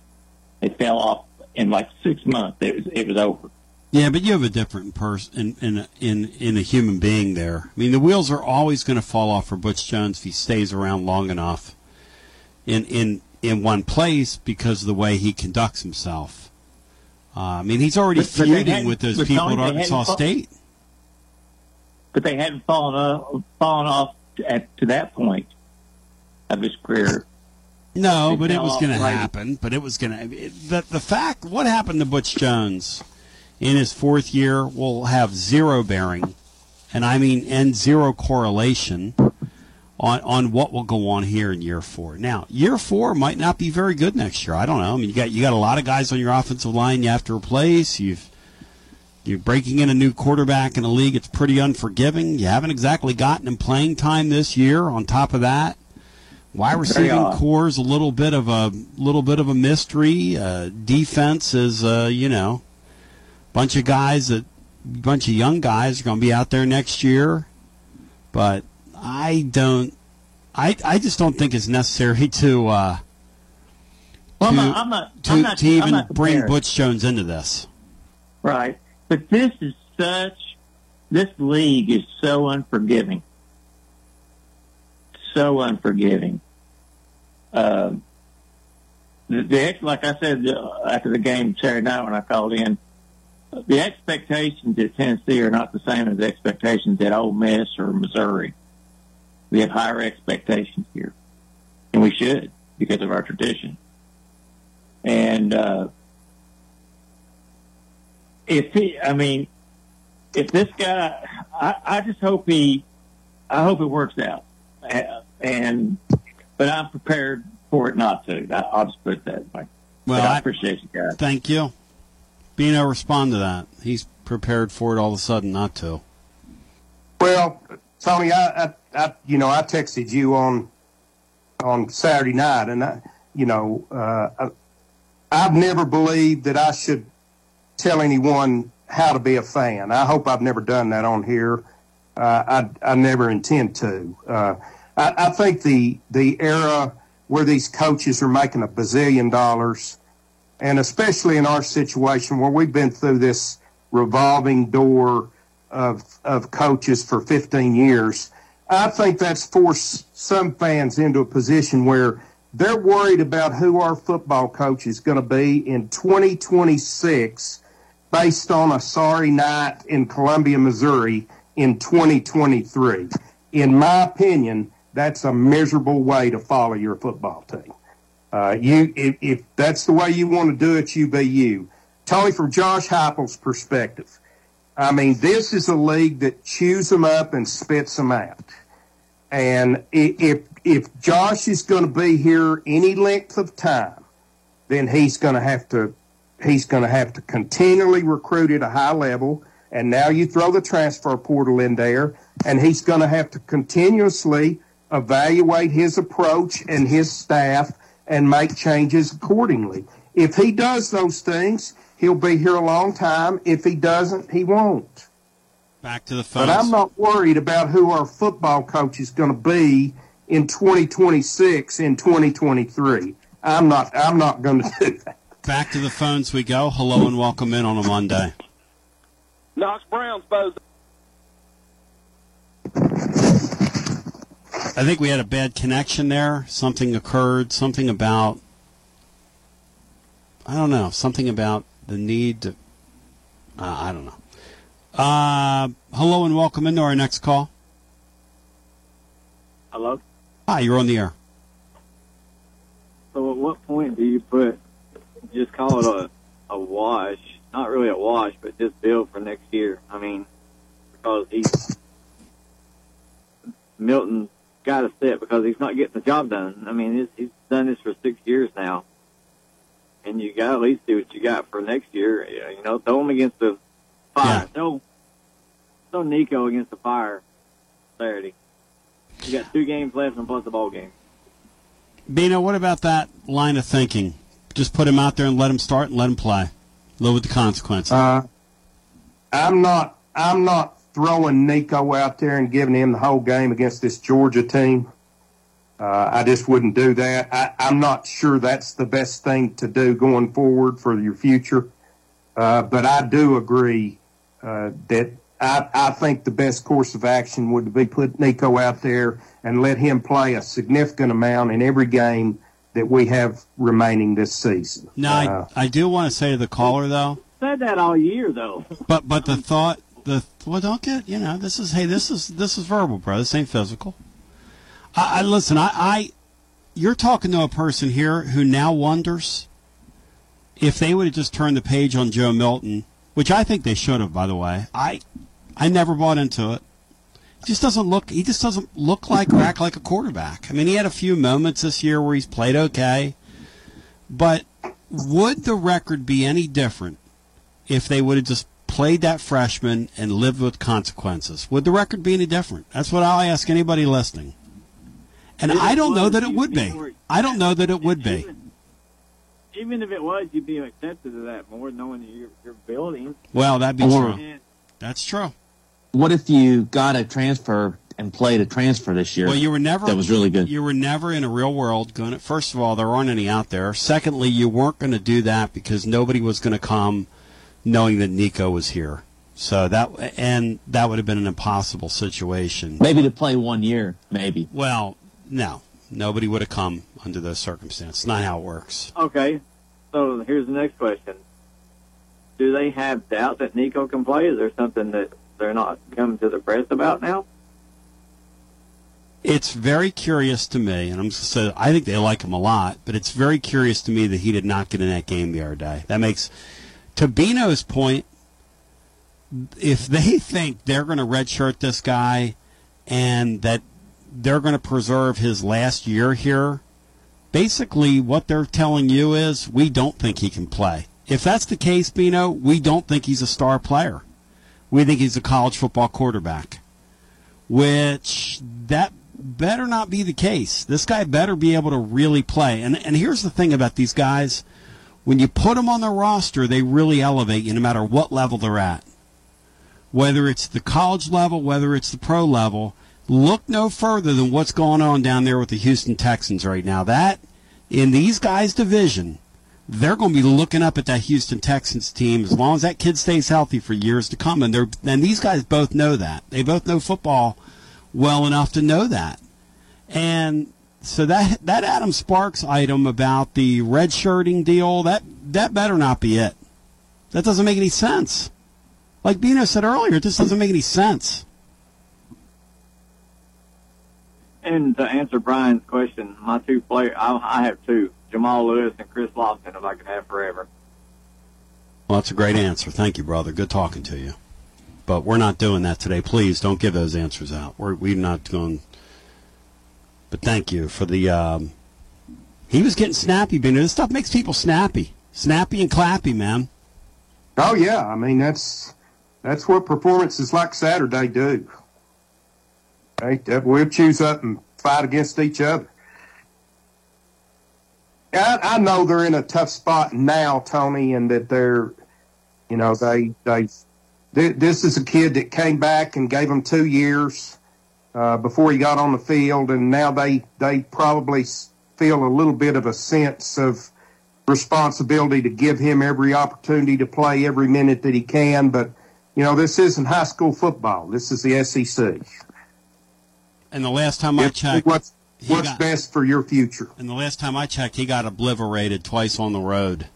It fell off in like six months. It was it was over. Yeah, but you have a different person in in in in a human being there. I mean, the wheels are always going to fall off for Butch Jones if he stays around long enough in in in one place because of the way he conducts himself. Uh, I mean, he's already But- but feuding hadn't- with those people at Arkansas State. But they hadn't fallen off, fallen off at, to that point of his career. No, but it was going to happen. But it was going to. The the fact what happened to Butch Jones in his fourth year will have zero bearing, and I mean and zero correlation on on what will go on here in year four. Now, year four might not be very good next year. I don't know. I mean, you got you got a lot of guys on your offensive line you have to replace. You've you're breaking in a new quarterback in a league. It's pretty unforgiving. You haven't exactly gotten him playing time this year. On top of that, wide receiving core is a little bit of a little bit of a mystery. Uh, defense is, uh, you know, bunch of guys that bunch of young guys are going to be out there next year. But I don't. I I just don't think it's necessary to uh, Well, I'm to, not- I'm not- to, I'm not- to I'm even bring. Butch Jones into this. Right. But this is such, this league is so unforgiving. So unforgiving. Um, the, the, like I said uh, after the game Saturday night when I called in, the expectations at Tennessee are not the same as the expectations at Ole Miss or Missouri. We have higher expectations here, and we should because of our tradition. And uh, if he, I mean, if this guy, I, I just hope he, I hope it works out, Uh, and but I'm prepared for it not to. I, I'll just put it that way. Well, But I I- appreciate you guys. Thank you. Bino, respond to that. He's prepared for it all of a sudden not to. Well, Tony, I, I, I, you know, I texted you on on Saturday night, and I, you know, uh, I, I've never believed that I should tell anyone how to be a fan. I hope I've never done that on here. Uh, I, I never intend to. Uh, I, I think the the era where these coaches are making a bazillion dollars, and especially in our situation where we've been through this revolving door of of coaches for 15 years, I think that's forced some fans into a position where they're worried about who our football coach is going to be in 2026 based on a sorry night in Columbia, Missouri in 2023. In my opinion, that's a miserable way to follow your football team. Uh, you, if, if that's the way you want to do it, you be you. Tony, from Josh Heupel's perspective, I mean, this is a league that chews them up and spits them out. And if if Josh is going to be here any length of time, then he's going to have to he's going to have to continually recruit at a high level. And now you throw the transfer portal in there, and he's going to have to continuously evaluate his approach and his staff and make changes accordingly. If he does those things, he'll be here a long time. If he doesn't, he won't. Back to the phones. But I'm not worried about who our football coach is going to be in 2026 in 2023. I'm not. I'm not going to do that. Back to the phones we go. Hello and welcome in on a Monday. Knox Brown's both. I think we had a bad connection there. Something occurred. Something about I don't know. Something about the need to. Uh, I don't know. Uh, hello and welcome into our next call. Hello. Hi, you're on the air. So, at what point do you put just call it a a wash? Not really a wash, but just build for next year. I mean, because he's Milton got to sit because he's not getting the job done. I mean, he's, he's done this for six years now, and you got to at least do what you got for next year. You know, throw him against the fire. Throw throw Nico against the fire Saturday. You got two games left and plus the ball game. Bino, what about that line of thinking? Just put him out there and let him start and let him play. Live with the consequences. Uh, I'm not. I'm not throwing Nico out there and giving him the whole game against this Georgia team. Uh, I just wouldn't do that. I, I'm not sure that's the best thing to do going forward for your future. Uh, but I do agree uh, that I, I think the best course of action would be put Nico out there and let him play a significant amount in every game that we have remaining this season. Now, I, I do want to say to the caller though, Said that all year though. but but the thought the well don't get you know this is hey this is this is verbal bro this ain't physical. I, I listen I, I you're talking to a person here who now wonders if they would have just turned the page on Joe Milton, which I think they should have by the way. I I never bought into it. He just doesn't look. He just doesn't look like or act like a quarterback. I mean, he had a few moments this year where he's played okay, but would the record be any different if they would have just played that freshman and lived with consequences? Would the record be any different? That's what I'll ask anybody listening. And I don't know that it would be. I don't know that it would be. Even if it was, you'd be accepted to that more, knowing that you're, you're building. Well, that'd be Or- true. That's true. What if you got a transfer and played a transfer this year? Well, you were never That was really good. You were never in a real world going to. First of all, there aren't any out there. Secondly, you weren't going to do that because nobody was going to come knowing that Nico was here. So that and that would have been an impossible situation. Maybe to play one year, maybe. Well, no, nobody would have come under those circumstances. Not how it works. Okay, so here's the next question: Do they have doubt that Nico can play? Is there something that they're not coming to the press about now? It's very curious to me, and I'm just say I think they like him a lot, but it's very curious to me that he did not get in that game the other day. That makes, to Bino's point, if they think they're going to redshirt this guy and that they're going to preserve his last year here, basically what they're telling you is we don't think he can play. If that's the case, Bino, we don't think he's a star player. We think he's a college football quarterback which that better not be the case. This guy better be able to really play. And and here's the thing about these guys: when you put them on the roster, they really elevate you, no matter what level they're at. Whether it's the college level, whether it's the pro level, look no further than what's going on down there with the Houston Texans right now. That in these guys' division, they're going to be looking up at that Houston Texans team as long as that kid stays healthy for years to come. And they're and these guys both know that. They both know football well enough to know that. And so that that Adam Sparks item about the red shirting deal that that better not be it. That doesn't make any sense. Like Bino said earlier, it just doesn't make any sense. And to answer Brian's question, my two players, I, I have two: Jamal Lewis and Chris Lofton. If I could have forever. Well, that's a great answer. Thank you, brother. Good talking to you. But we're not doing that today. Please don't give those answers out. We're we're not going. But thank you for the. Um, he was getting snappy, Bino. This stuff makes people snappy, snappy and clappy, man. Oh yeah, I mean that's that's what performances like Saturday do. They- we'll choose up and fight against each other. I, I know they're in a tough spot now, Tony, and that they're, you know, they they. This is a kid that came back and gave them two years uh, before he got on the field, and now they they probably feel a little bit of a sense of responsibility to give him every opportunity to play every minute that he can. But you know, this isn't high school football. This is the SEC. And the last time I checked, what's what's got- best for your future. And the last time I checked, he got obliterated twice on the road.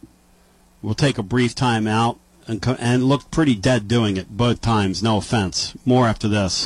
We'll take a brief time out and, and looked pretty dead doing it both times. No offense. More after this.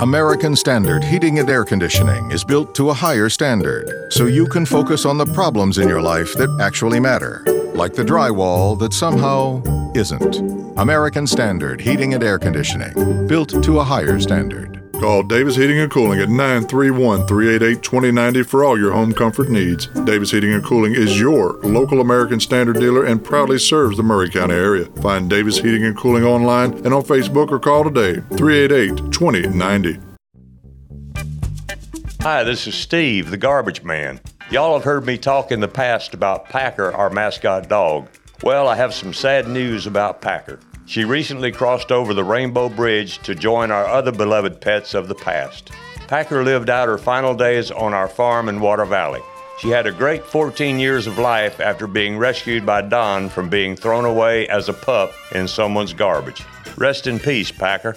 American Standard Heating and Air Conditioning is built to a higher standard so you can focus on the problems in your life that actually matter, like the drywall that somehow isn't. American Standard Heating and Air Conditioning, built to a higher standard. Call Davis Heating and Cooling at 931 388 2090 for all your home comfort needs. Davis Heating and Cooling is your local American Standard dealer and proudly serves the Maury County area. Find Davis Heating and Cooling online and on Facebook or call today 388 2090. Hi, this is Steve, the garbage man. Y'all have heard me talk in the past about Packer, our mascot dog. Well, I have some sad news about Packer. She recently crossed over the Rainbow Bridge to join our other beloved pets of the past. Packer lived out her final days on our farm in Water Valley. She had a great 14 years of life after being rescued by Don from being thrown away as a pup in someone's garbage. Rest in peace, Packer.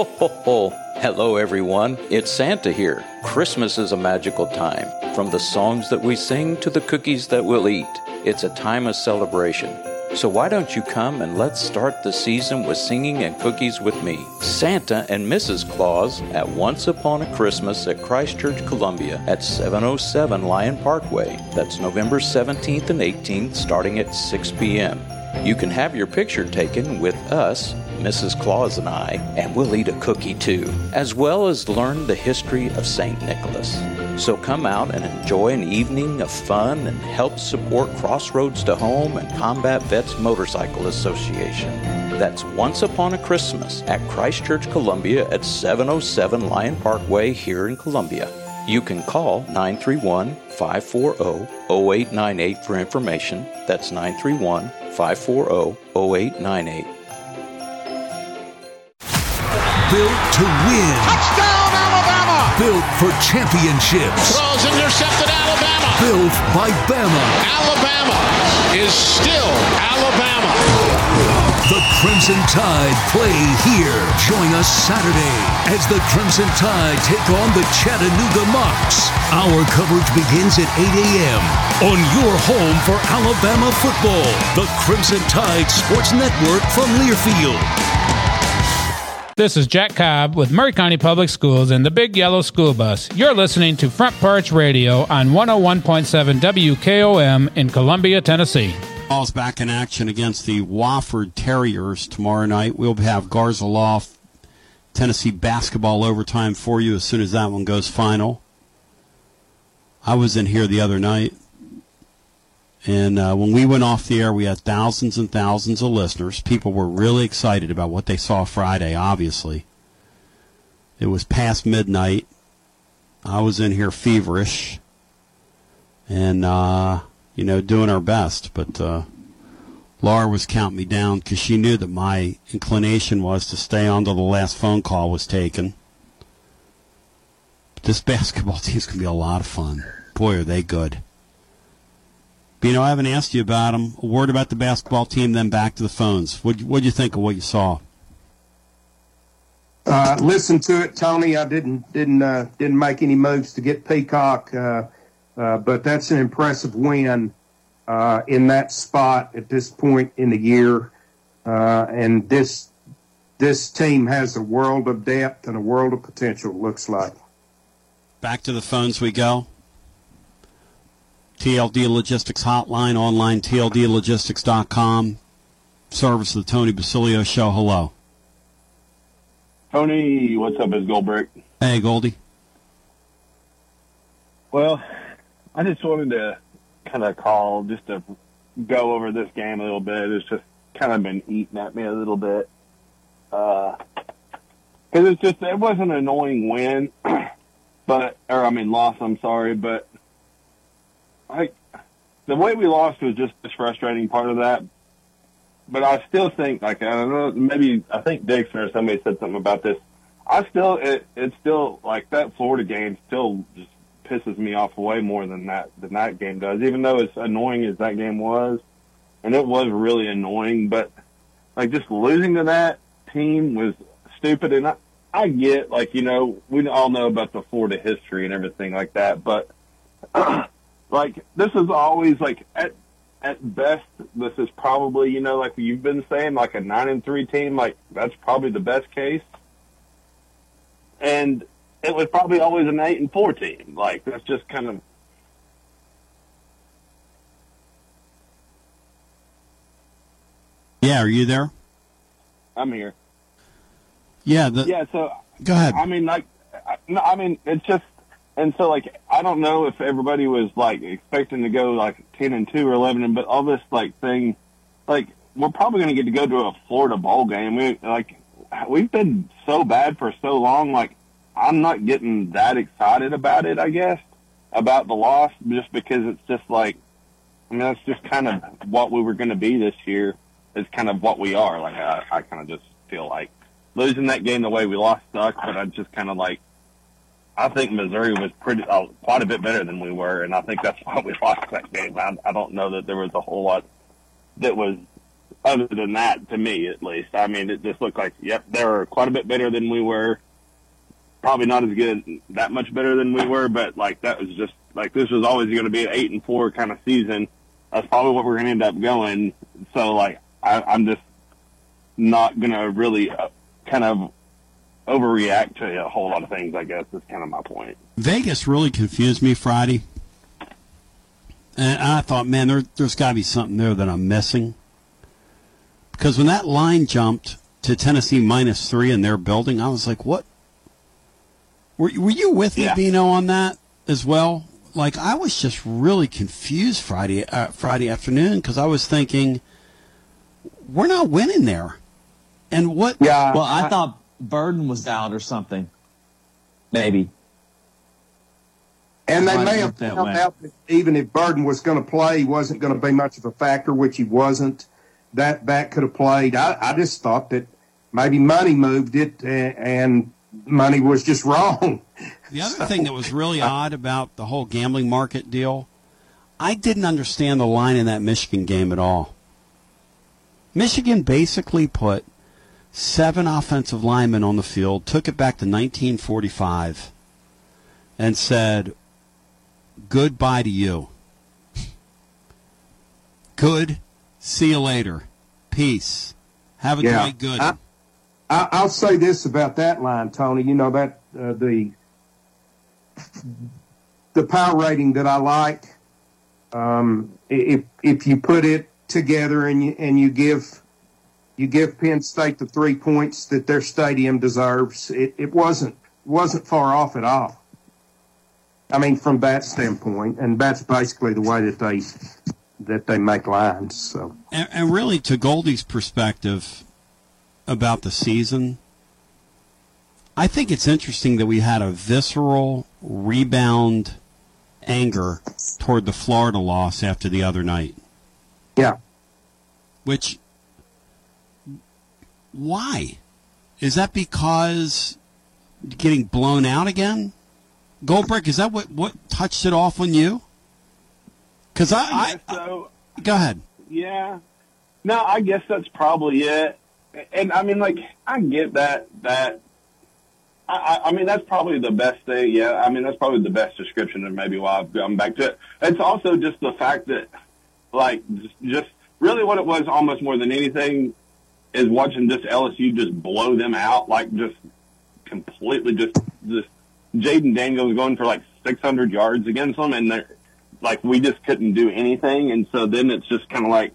Ho, ho, ho. Hello, everyone. It's Santa here. Christmas is a magical time. From the songs that we sing to the cookies that we'll eat, it's a time of celebration. So why don't you come and let's start the season with singing and cookies with me, Santa and Mrs. Claus at Once Upon a Christmas at Christchurch, Columbia at 707 Lyon Parkway. That's November 17th and 18th starting at 6 p.m. You can have your picture taken with us, Mrs. Claus and I, and we'll eat a cookie too, as well as learn the history of St. Nicholas. So come out and enjoy an evening of fun and help support Crossroads to Home and Combat Vets Motorcycle Association. That's Once Upon a Christmas at Christchurch, Columbia at 707 Lion Parkway here in Columbia. You can call 931 540 0898 for information. That's 931 540 0898. Built to win. Touchdown, Alabama! Built for championships. Throws intercepted Alabama. Built by Bama. Alabama is still Alabama. The Crimson Tide play here. Join us Saturday as the Crimson Tide take on the Chattanooga Mocs. Our coverage begins at 8 a.m. on your home for Alabama football. The Crimson Tide Sports Network from Learfield. This is Jack Cobb with Maury County Public Schools and the Big Yellow School Bus. You're listening to Front Porch Radio on 101.7 WKOM in Columbia, Tennessee. Ball's back in action against the Wofford Terriers tomorrow night. We'll have Garza Loft Tennessee basketball overtime for you as soon as that one goes final. I was in here the other night, and uh, when we went off the air, we had thousands and thousands of listeners. People were really excited about what they saw Friday, obviously. It was past midnight. I was in here feverish and, uh, you know, doing our best. But uh, Laura was counting me down because she knew that my inclination was to stay on till the last phone call was taken. But this basketball team's going to be a lot of fun. Boy, are they good. But, you know, I haven't asked you about them. A word about the basketball team, then back to the phones. What What'd you think of what you saw? Uh, listen to it, Tony. I didn't didn't uh, didn't make any moves to get Peacock, uh, uh, but that's an impressive win uh, in that spot at this point in the year. Uh, and this this team has a world of depth and a world of potential. Looks like. Back to the phones we go. TLD Logistics Hotline, online, tldlogistics.com. Service of the Tony Basilio Show. Hello. Tony, what's up? It's Goldberg. Hey, Goldie. Well, I just wanted to kind of call just to go over this game a little bit. It's just kind of been eating at me a little bit. Uh, because it's just, it was an annoying win, but, or I mean loss, I'm sorry, but like the way we lost was just the frustrating part of that. But I still think, like, I don't know, maybe, I think Dixon or somebody said something about this. I still, it, it's still, like, that Florida game still just pisses me off way more than that, than that game does, even though it's annoying as that game was. And it was really annoying, but, like, just losing to that team was stupid. And I, I get, like, you know, we all know about the Florida history and everything like that, but, like, this is always, like, at, at best, this is probably, you know, like you've been saying, like a nine and three team, like that's probably the best case. And it was probably always an eight and four team. Like that's just kind of. Yeah, are you there? I'm here. Yeah. The, yeah. So go ahead. I mean, like, I- no, I mean, it's just, and so like, I don't know if everybody was like expecting to go like ten and two or eleven, and but all this like thing, like we're probably going to get to go to a Florida bowl game. We like, we've been so bad for so long. Like, I'm not getting that excited about it. I guess about the loss just because it's just like, I mean, that's just kind of what we were going to be this year. Is kind of what we are. Like, I, I kind of just feel like losing that game the way we lost sucks, but I just kind of like I think Missouri was pretty uh, quite a bit better than we were, and I think that's why we lost that game. I, I don't know that there was a whole lot that was other than that to me, at least. I mean, it just looked like yep, they were quite a bit better than we were, probably not as good, that much better than we were, but like that was just like this was always going to be an eight and four kind of season. That's probably what we're going to end up going. So like I, I'm just not going to really uh, kind of overreact to a whole lot of things. I guess is kind of my point. Vegas really confused me Friday. And I thought, man, there, there's got to be something there that I'm missing. Because when that line jumped to Tennessee minus three in their building, I was like, what? Were, were you with me, Yeah. Bino, on that as well? Like, I was just really confused Friday uh, Friday afternoon because I was thinking, we're not winning there. And what? Yeah. Well, I, thought Burden was out or something. Maybe. And they Might may have have found way. out that even if Burden was going to play, he wasn't going to be much of a factor, which he wasn't. That that could have played. I, I just thought that maybe money moved it, and, and money was just wrong. The other thing that was really odd about the whole gambling market deal, I didn't understand the line in that Michigan game at all. Michigan basically put seven offensive linemen on the field, took it back to 1945, and said, Goodbye to you. Good. See you later. Peace. Have a Yeah. great good. I, I, I'll say this about that line, Tony. You know that uh, the the power rating that I like. Um, if if you put it together and you and you give you give Penn State the three points that their stadium deserves, it, it wasn't wasn't far off at all. I mean, from that standpoint, and that's basically the way that they that they make lines. So. And, and really, to Goldie's perspective about the season, I think it's interesting that we had a visceral rebound anger toward the Florida loss after the other night. Yeah. Which, why? Is that because getting blown out again? Goldberg, is that what, what touched it off on you? Because I, I, guess so. go ahead. Yeah. No, I guess that's probably it. And I mean, like, I get that. That I, I- mean, that's probably the best thing. Yeah, I mean, that's probably the best description, and maybe why I've gone back to it. It's also just the fact that, like, just, really what it was, almost more than anything, is watching this LSU just blow them out, like, just completely, just, just Jayden Daniels going for like 600 yards against them, and they're like, we just couldn't do anything, and so then it's just kind of like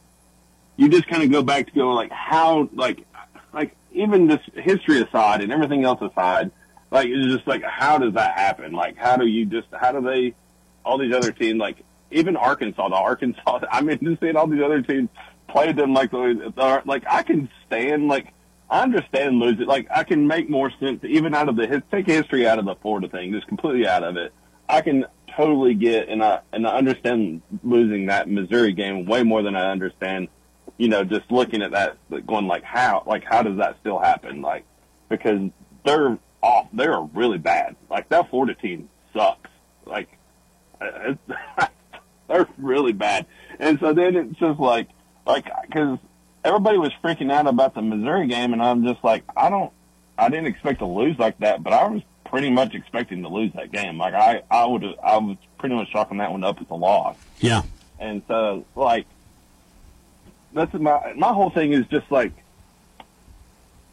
you just kind of go back to go like how like even this history aside and everything else aside, like it's just like how does that happen? Like how do you just how do they all these other teams like even Arkansas, the Arkansas I mean just seeing all these other teams play them like the like I can stand like I understand losing like I can make more sense even out of the take history out of the Florida thing, just completely out of it. I can totally get and I and I understand losing that Missouri game way more than I understand you know, just looking at that, going like, how, like, how does that still happen? Like, because they're off, they're really bad. Like that Florida team sucks. Like, it's, they're really bad. And so then it's just like, like, because everybody was freaking out about the Missouri game, and I'm just like, I don't, I didn't expect to lose like that, but I was pretty much expecting to lose that game. Like I, I would, I was pretty much chalking that one up as a loss. Yeah. And so, like, that's my my whole thing is just like,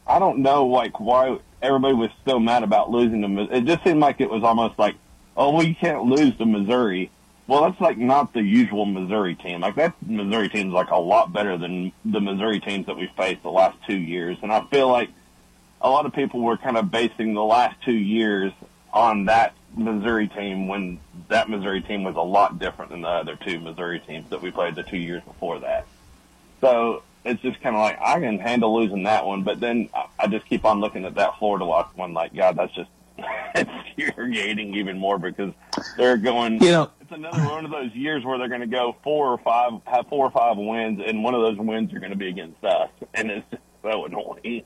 I don't know, like why everybody was so mad about losing to. It just seemed like it was almost like, oh, well, you can't lose to Missouri. Well, that's like not the usual Missouri team. Like that Missouri team's like a lot better than the Missouri teams that we faced the last two years, and I feel like a lot of people were kind of basing the last two years on that Missouri team when that Missouri team was a lot different than the other two Missouri teams that we played the two years before that. So it's just kind of like I can handle losing that one, but then I- I just keep on looking at that Florida loss one like, God, that's just it's infuriating even more because they're going. You know- it's another one of those years where they're going to go four or five, have four or five wins, and one of those wins are going to be against us, and it's just so annoying.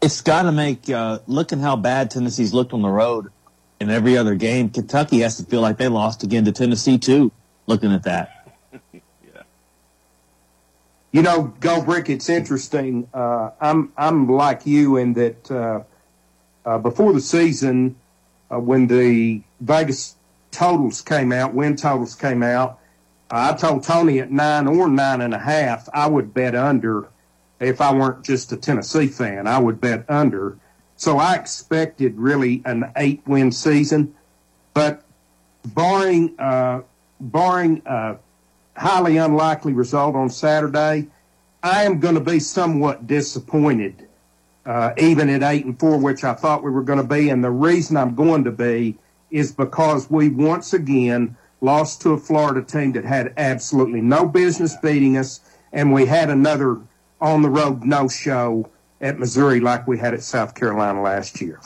It's got to make uh, looking how bad Tennessee's looked on the road in every other game. Kentucky has to feel like they lost again to Tennessee too. Looking at that, You know, Goldberg, it's interesting. Uh, I'm I'm like you in that uh, uh, before the season, uh, when the Vegas totals came out, win totals came out, I told Tony at nine or nine and a half, I would bet under. If I weren't just a Tennessee fan, I would bet under. So I expected really an eight win season, but barring uh, barring a highly unlikely result on Saturday, I am going to be somewhat disappointed, uh, even at eight and four, which I thought we were going to be. And the reason I'm going to be is because we once again lost to a Florida team that had absolutely no business beating us, and we had another on the road no show at Missouri like we had at South Carolina last year.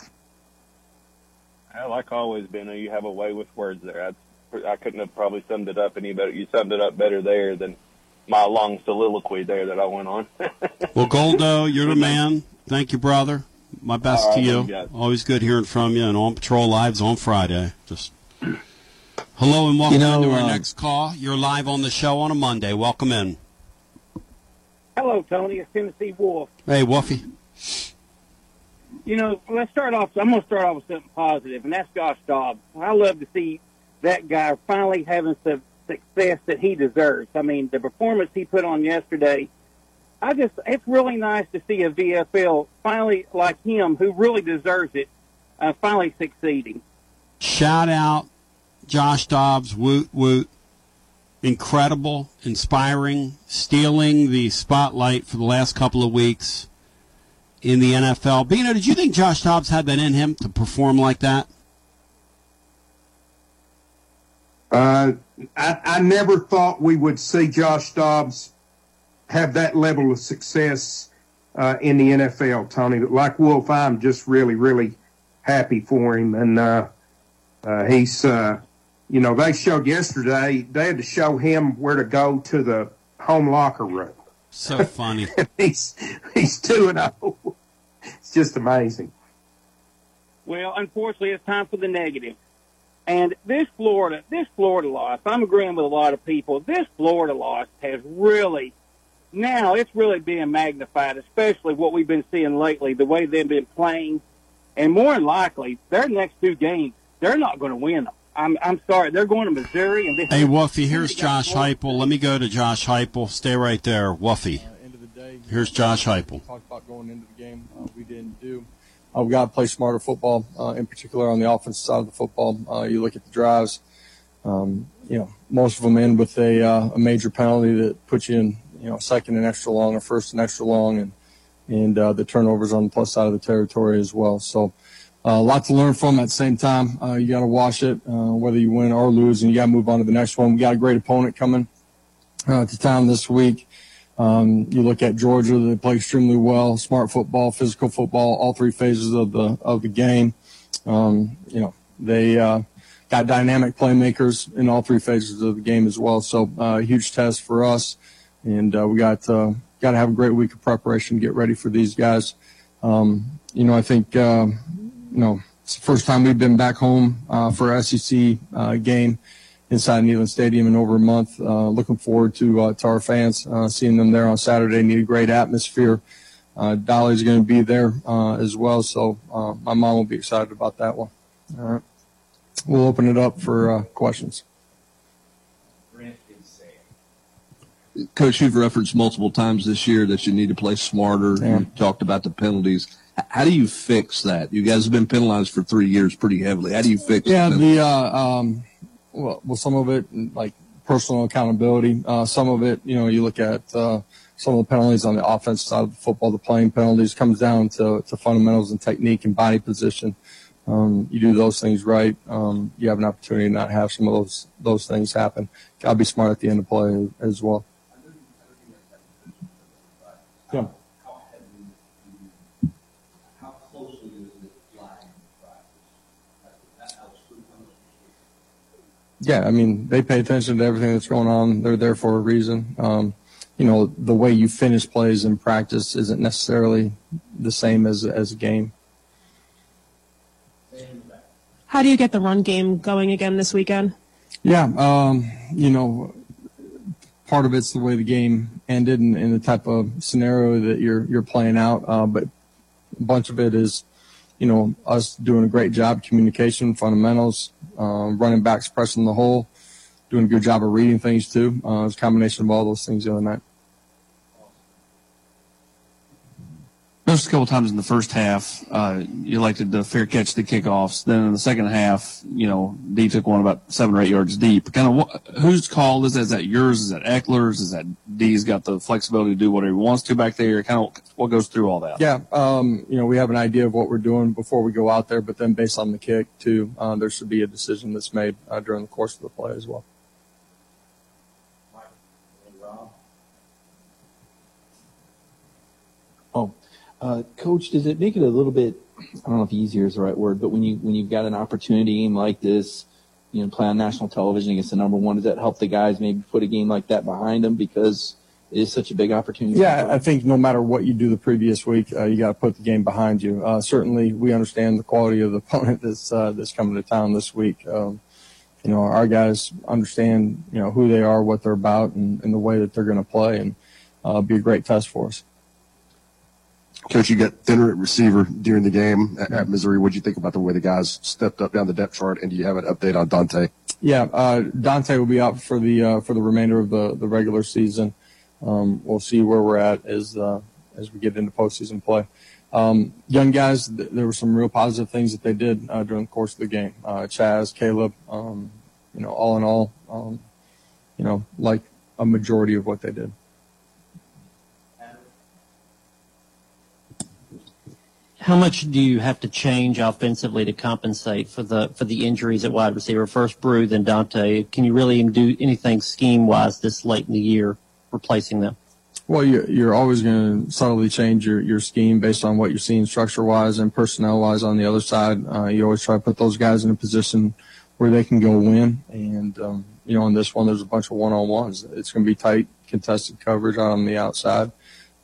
I like always, Benno, you have a way with words there. I, I couldn't have probably summed it up any better. You summed it up better there than my long soliloquy there that I went on. well, Goldo, you're the man. Thank you, brother. My best All to you. you. Always good hearing from you. And on patrol lives on Friday. Just hello and welcome You know, to our uh, next call. You're live on the show on a Monday. Welcome in. Hello, Tony. It's Tennessee Wolf. Hey, Wolfie. You know, let's start off. I'm going to start off with something positive, and that's Josh Dobbs. I love to see that guy finally having some success that he deserves. I mean, the performance he put on yesterday, I just, it's really nice to see a VFL finally like him, who really deserves it, uh, finally succeeding. Shout out Josh Dobbs. Woot woot. Incredible, inspiring, stealing the spotlight for the last couple of weeks in the NFL. Bino, did you think Josh Dobbs had that in him to perform like that? Uh, I, I never thought we would see Josh Dobbs have that level of success uh, in the NFL, Tony. But like Wolf, I'm just really, really happy for him. And uh, uh, he's, uh, you know, they showed yesterday, they had to show him where to go to the home locker room. So funny. he's, he's 2 and 0. It's just amazing. Well, unfortunately, it's time for the negative. And this Florida, this Florida loss, I'm agreeing with a lot of people. This Florida loss has really, now it's really being magnified, especially what we've been seeing lately, the way they've been playing. And more than likely, their next two games, they're not going to win them. I'm, I'm sorry, they're going to Missouri. And this Hey, Wuffy, here's Josh Heupel. Let me go to Josh Heupel. Stay right there, Wuffy. Here's Josh Heupel. talked about going into the game. Uh, we didn't do. Uh, we got to play smarter football, uh, in particular on the offensive side of the football. Uh, you look at the drives, um, you know, most of them end with a, uh, a major penalty that puts you in, you know, second and extra long or first and extra long, and and uh, the turnovers on the plus side of the territory as well. So. Uh, a lot to learn from at the same time. You got to watch it, whether you win or lose, and you got to move on to the next one. We got a great opponent coming to town this week. Um, you look at Georgia; they play extremely well. Smart football, physical football, all three phases of the of the game. Um, you know, they uh, got dynamic playmakers in all three phases of the game as well. So, uh, huge test for us, and uh, we got uh, got to have a great week of preparation to get ready for these guys. Um, you know, I think uh, you know it's the first time we've been back home uh, for SEC uh, game inside Neyland Stadium in over a month. Uh, looking forward to uh, to our fans uh, seeing them there on Saturday. Need a great atmosphere. Uh, Dolly's going to be there uh, as well, so uh, my mom will be excited about that one. All right, we'll open it up for uh, questions. Coach, you've referenced multiple times this year that you need to play smarter. Yeah. You talked about the penalties. How do you fix that? You guys have been penalized for three years pretty heavily. How do you fix Yeah, the the uh, um, well, well, some of it like personal accountability. Uh, some of it, you know, you look at uh, some of the penalties on the offense side of the football. The playing penalties comes down to, to fundamentals and technique and body position. Um, you do those things right, um, you have an opportunity to not have some of those those things happen. Got to be smart at the end of play as well. Yeah. Yeah, I mean, they pay attention to everything that's going on. They're there for a reason. Um, you know, the way you finish plays in practice isn't necessarily the same as as a game. How do you get the run game going again this weekend? Yeah, um, you know, part of it's the way the game ended and, and the type of scenario that you're you're playing out, uh, but a bunch of it is, you know, us doing a great job, communication, fundamentals, um, running backs pressing the hole, doing a good job of reading things too. Uh, it was a combination of all those things the other night. Noticed a couple times in the first half, uh, you elected to fair catch the kickoffs. Then in the second half, you know, D took one about seven or eight yards deep. Kind of what, whose call is that? Is that yours? Is that Ekeler's? Is that D's got the flexibility to do whatever he wants to back there? Kind of what goes through all that? Yeah, um, you know, we have an idea of what we're doing before we go out there, but then based on the kick too, uh, there should be a decision that's made uh, during the course of the play as well. Oh, uh, coach, does it make it a little bit? I don't know if easier is the right word, but when you when you've got an opportunity game like this, you know, play on national television against the number one, does that help the guys maybe put a game like that behind them because it is such a big opportunity? Yeah, I think no matter what you do the previous week, uh, you got to put the game behind you. Uh, certainly, we understand the quality of the opponent that's uh, that's coming to town this week. Um, you know, our guys understand you know who they are, what they're about, and, and the way that they're going to play, and uh, be a great test for us. Coach, you got thinner at receiver during the game at, at Missouri. What do you think about the way the guys stepped up down the depth chart? And do you have an update on Dont'e? Yeah, uh, Dont'e will be out for the uh, for the remainder of the, the regular season. Um, we'll see where we're at as uh, as we get into postseason play. Um, young guys, th- there were some real positive things that they did uh, during the course of the game. Uh, Chaz, Caleb, um, you know, all in all, um, you know, like a majority of what they did. How much do you have to change offensively to compensate for the for the injuries at wide receiver? First Bru, then Dont'e. Can you really do anything scheme wise this late in the year, replacing them? Well, you're, you're always going to subtly change your, your scheme based on what you're seeing structure wise and personnel wise on the other side. Uh, you always try to put those guys in a position where they can go win. And, um, you know, in this one, there's a bunch of one on ones. It's going to be tight, contested coverage on the outside.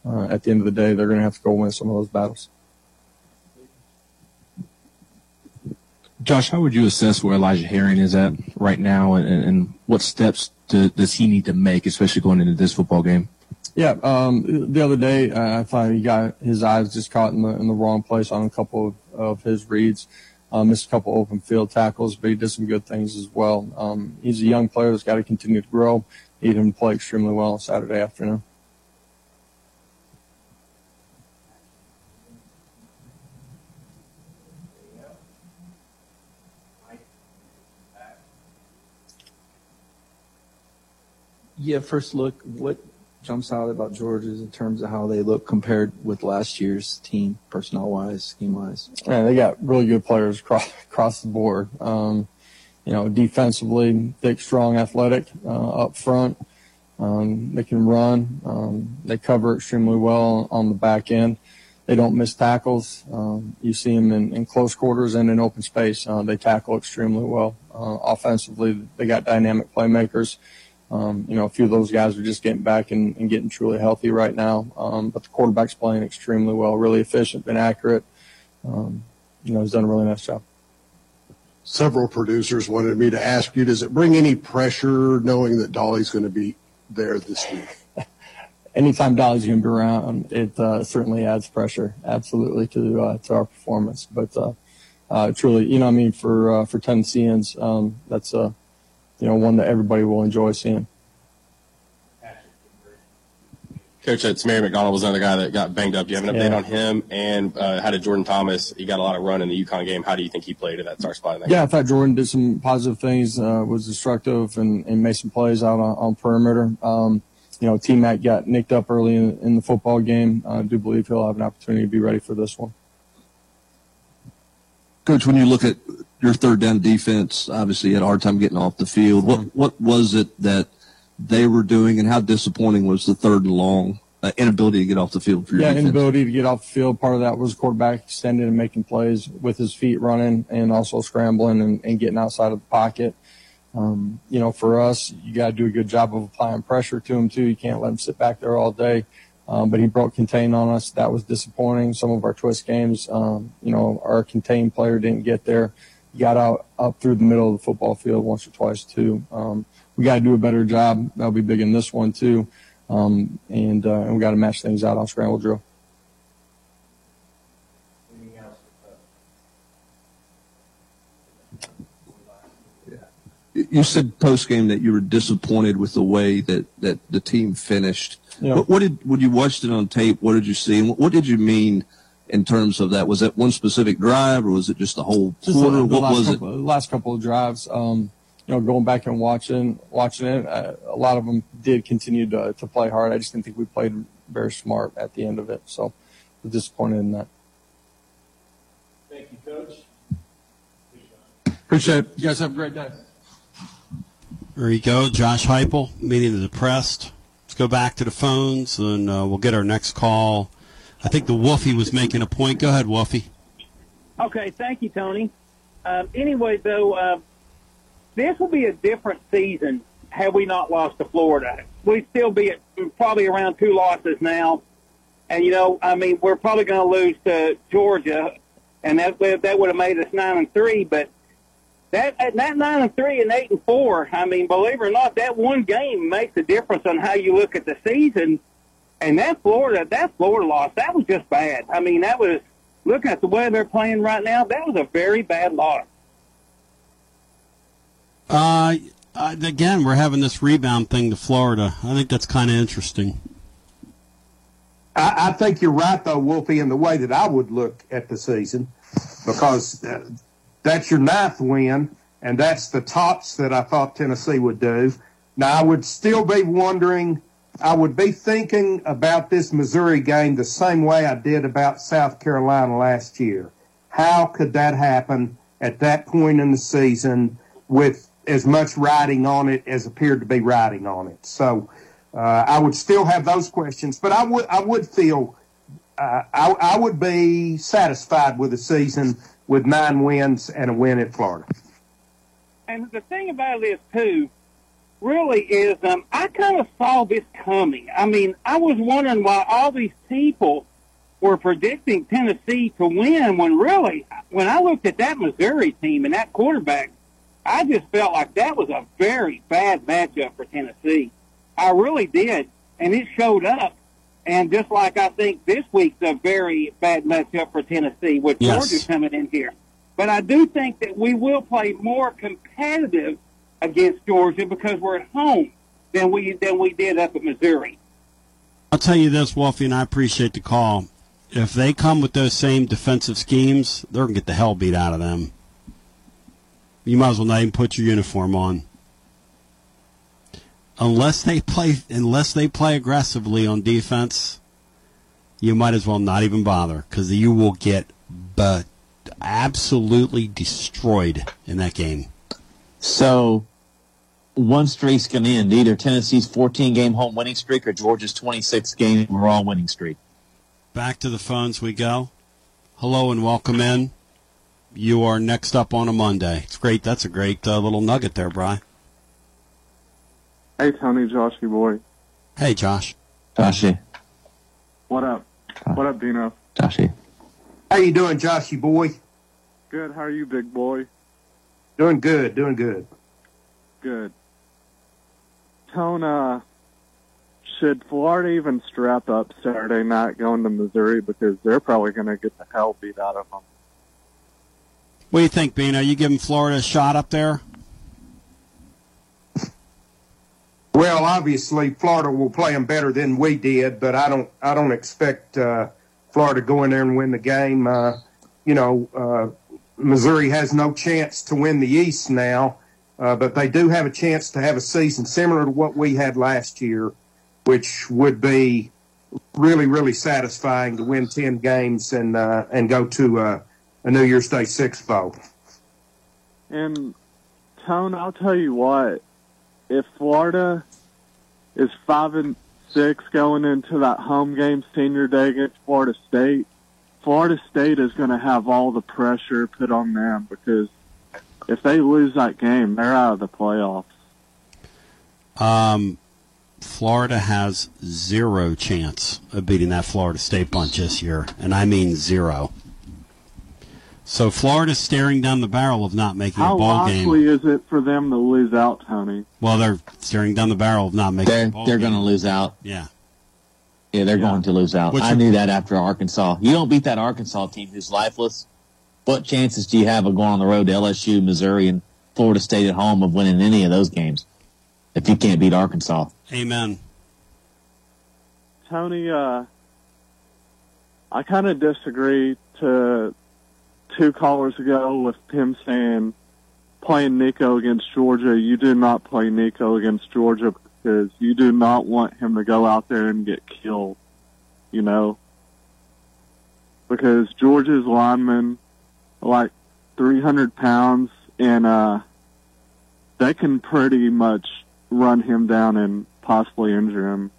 Uh, at the end of the day, they're going to have to go win some of those battles. Josh, how would you assess where Elijah Herring is at right now, and, and what steps do, does he need to make, especially going into this football game? Yeah, um, the other day uh, I thought he got his eyes just caught in the in the wrong place on a couple of, of his reads. Uh, missed a couple open field tackles, but he did some good things as well. Um, he's a young player that's got to continue to grow. He didn't play extremely well on Saturday afternoon. Yeah, first look, what jumps out about Georgia's in terms of how they look compared with last year's team, personnel wise, scheme wise? Yeah, they got really good players across, across the board. Um, you know, defensively, thick, strong, athletic uh, up front. Um, they can run. Um, they cover extremely well on the back end. They don't miss tackles. Um, you see them in, in close quarters and in open space. Uh, they tackle extremely well. Uh, offensively, they got dynamic playmakers. Um, you know, a few of those guys are just getting back and, and getting truly healthy right now. Um, but the quarterback's playing extremely well, really efficient, been accurate. Um, you know, he's done a really nice job. Several producers wanted me to ask you, does it bring any pressure knowing that Dolly's going to be there this week? Anytime Dolly's going to be around, it uh, certainly adds pressure, absolutely, to uh, to our performance. But uh, uh, truly, you know, I mean, for uh, for Tennesseans, um, that's a you know one that everybody will enjoy seeing. Coach, it's Tamarion McDonald was another guy that got banged up. Do you have an update Yeah. on him? And uh, how did Jourdan Thomas? He got a lot of run in the UConn game. How do you think he played at that star spot? In that Yeah, I thought Jordan did some positive things, uh, was destructive and, and made some plays out on, on perimeter. Um, you know, T Mac got nicked up early in, in the football game. I do believe he'll have an opportunity to be ready for this one. Coach, when you look at your third down defense, obviously had a hard time getting off the field. What what was it that they were doing, and how disappointing was the third and long uh, inability to get off the field for your Yeah, defense? inability to get off the field. Part of that was quarterback extending and making plays with his feet running and also scrambling and, and getting outside of the pocket. Um, you know, for us, you got to do a good job of applying pressure to him too. You can't let him sit back there all day. Um, but he broke contain on us. That was disappointing. Some of our twist games, um, you know, our contained player didn't get there got out up through the middle of the football field once or twice too. Um, we got to do a better job. That'll be big in this one too, um, and, uh, and we got to match things out on scramble drill. You said post game that you were disappointed with the way that, that the team finished. Yeah. What, what, did when you watched it on tape? What did you see? And what, what did you mean? In terms of that? Was that one specific drive, or was it just the whole quarter? the, the what was it? couple, the last couple of drives. Um, you know, going back and watching watching it, uh, a lot of them did continue to, to play hard. I just didn't think we played very smart at the end of it. So, I was disappointed in that. Thank you, Coach. Appreciate it. You guys have a great day. There you go, Josh Heupel, meeting the depressed. Let's go back to the phones, and uh, we'll get our next call. I think the Wolfie was making a point. Go ahead, Wolfie. Okay, thank you, Tony. Um, anyway, though, uh, this will be a different season had we not lost to Florida. We'd still be at probably around two losses now. And, you know, I mean, we're probably going to lose to Georgia, and that, that would have made us 9 and 3. But that, that 9 and 3 and 8 and 4, I mean, believe it or not, that one game makes a difference on how you look at the season. And that Florida, that Florida loss, that was just bad. I mean, that was looking at the way they're playing right now. That was a very bad loss. Uh, uh, again, we're having this rebound thing to Florida. I think that's kind of interesting. I, I think you're right, though, Wolfie, in the way that I would look at the season, because uh, that's your ninth win, and that's the tops that I thought Tennessee would do. Now, I would still be wondering, I would be thinking about this Missouri game the same way I did about South Carolina last year. How could that happen at that point in the season with as much riding on it as appeared to be riding on it? So, uh, I would still have those questions, but I would I would feel uh, I, I would be satisfied with a season with nine wins and a win at Florida. And the thing about this too, really is um, I kind of saw this coming. I mean, I was wondering why all these people were predicting Tennessee to win when really, when I looked at that Missouri team and that quarterback, I just felt like that was a very bad matchup for Tennessee. I really did, and it showed up. And just like I think this week's a very bad matchup for Tennessee with Yes. Georgia coming in here. But I do think that we will play more competitive against Georgia because we're at home than we than we did up at Missouri. I'll tell you this, Wolfie, and I appreciate the call. If they come with those same defensive schemes, they're to get the hell beat out of them. You might as well not even put your uniform on. Unless they play, unless they play aggressively on defense, you might as well not even bother because you will get but absolutely destroyed in that game. So one streak's going to end either Tennessee's 14 game home winning streak or Georgia's 26 game overall winning streak. Back to the phones we go. Hello and welcome in. You are next up on a Monday. It's great. That's a great uh, little nugget there, Bry. Hey, Tony, Joshy boy. Hey, Josh. Joshy. What up? What up, Dino? Joshy. How you doing, Joshy boy? Good. How are you, big boy? Doing good, doing good. Good. Tone, uh, should Florida even strap up Saturday night going to Missouri because they're probably going to get the hell beat out of them? What do you think, Bino? You giving Florida a shot up there? Well, obviously, Florida will play them better than we did, but I don't. I don't expect uh, Florida to go in there and win the game. Uh, you know, uh, Missouri has no chance to win the East now, uh, but they do have a chance to have a season similar to what we had last year, which would be really, really satisfying to win ten games and uh, and go to uh, a New Year's Day Six bowl. And Tone, I'll tell you what, if Florida is five and six going into that home game senior day against Florida State, Florida State is going to have all the pressure put on them because if they lose that game, they're out of the playoffs. Um, Florida has zero chance of beating that Florida State bunch this year, and I mean zero. So Florida's staring down the barrel of not making How a ball game. How likely is it for them to lose out, Tony? Well, they're staring down the barrel of not making. They're a ball they're going to lose out. Yeah. Yeah, they're going to lose out. What's I your- knew that after Arkansas. You don't beat that Arkansas team who's lifeless. What chances do you have of going on the road to LSU, Missouri, and Florida State at home of winning any of those games if you can't beat Arkansas. Amen. Tony, uh, I kind of disagree to two callers ago with him saying playing Nico against Georgia. You do not play Nico against Georgia because you do not want him to go out there and get killed. You know, because Georgia's linemen are like 300 pounds and uh, they can pretty much run him down and possibly injure him.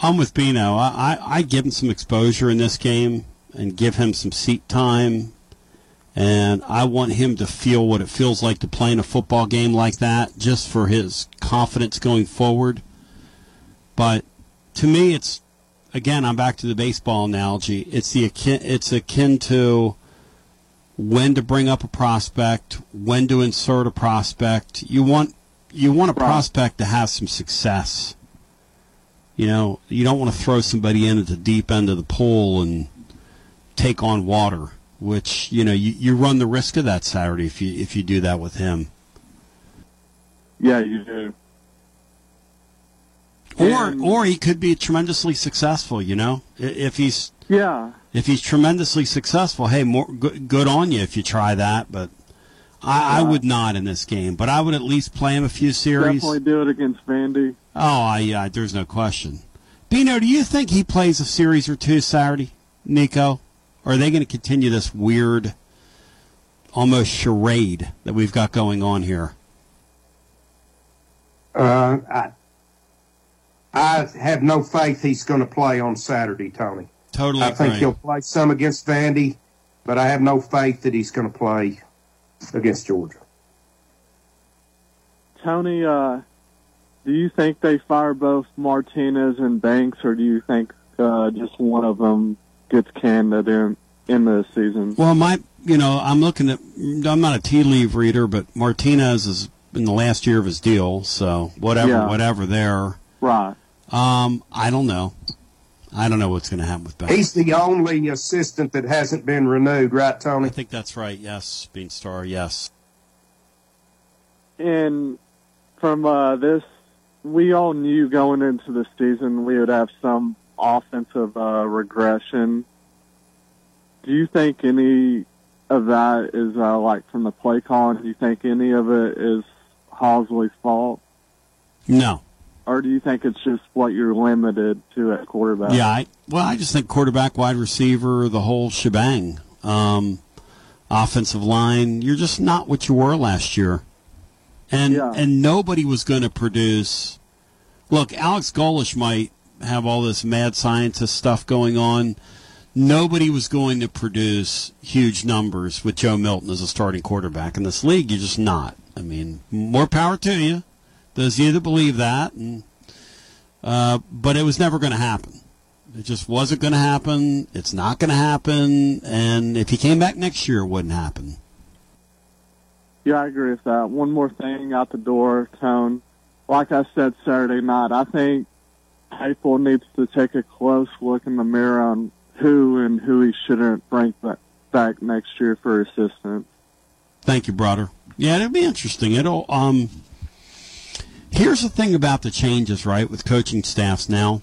I'm with Bino. I, I, I give him some exposure in this game and give him some seat time. And I want him to feel what it feels like to play in a football game like that just for his confidence going forward. But to me, it's, again, I'm back to the baseball analogy. It's, the akin, it's akin to when to bring up a prospect, when to insert a prospect. You want, you want a prospect to have some success. You know, you don't want to throw somebody in at the deep end of the pool and take on water, which you know you, you run the risk of that Saturday if you if you do that with him. Yeah, you do. Or or he could be tremendously successful. You know, if he's Yeah. if he's tremendously successful, hey, more good, good on you if you try that. But I, I would not in this game. But I would at least play him a few series. Definitely do it against Vandy. Oh, I, yeah, there's no question. Bino, do you think he plays a series or two Saturday, Nico? Or are they going to continue this weird, almost charade that we've got going on here? Uh, I, I have no faith he's going to play on Saturday, Tony. Totally I think agree. he'll play some against Vandy, but I have no faith that he's going to play against Georgia. Tony, uh, do you think they fire both Martinez and Banks, or do you think uh, just one of them gets canned at the end of the season? Well, my, you know, I'm looking at, I'm not a tea leaf reader, but Martinez is in the last year of his deal, so whatever, Yeah. whatever there. Right. Um, I don't know. I don't know what's going to happen with Banks. He's the only assistant that hasn't been renewed, right, Tony? I think that's right. Yes, Bean Star. Yes. And from uh, this, we all knew going into the season we would have some offensive uh, regression. Do you think any of that is uh, like from the play calling? Do you think any of it is Halzle's fault, No. or do you think it's just what you're limited to at quarterback? Yeah, I, well, I just think quarterback, wide receiver, the whole shebang. Um, offensive line, you're just not what you were last year, and and nobody was going to produce. Look, Alex Golesh might have all this mad scientist stuff going on. Nobody was going to produce huge numbers with Joe Milton as a starting quarterback in this league. You're just not. I mean, more power to you. Those you that believe that, and uh, but it was never going to happen. It just wasn't going to happen. It's not going to happen. And if he came back next year, it wouldn't happen. Yeah, I agree with that. One more thing out the door, Tone. Like I said Saturday night, I think Heupel needs to take a close look in the mirror on who and who he shouldn't bring back, back next year for assistance. Thank you, brother. Yeah, it'll be interesting. It'll. Um, here's the thing about the changes, right, with coaching staffs now.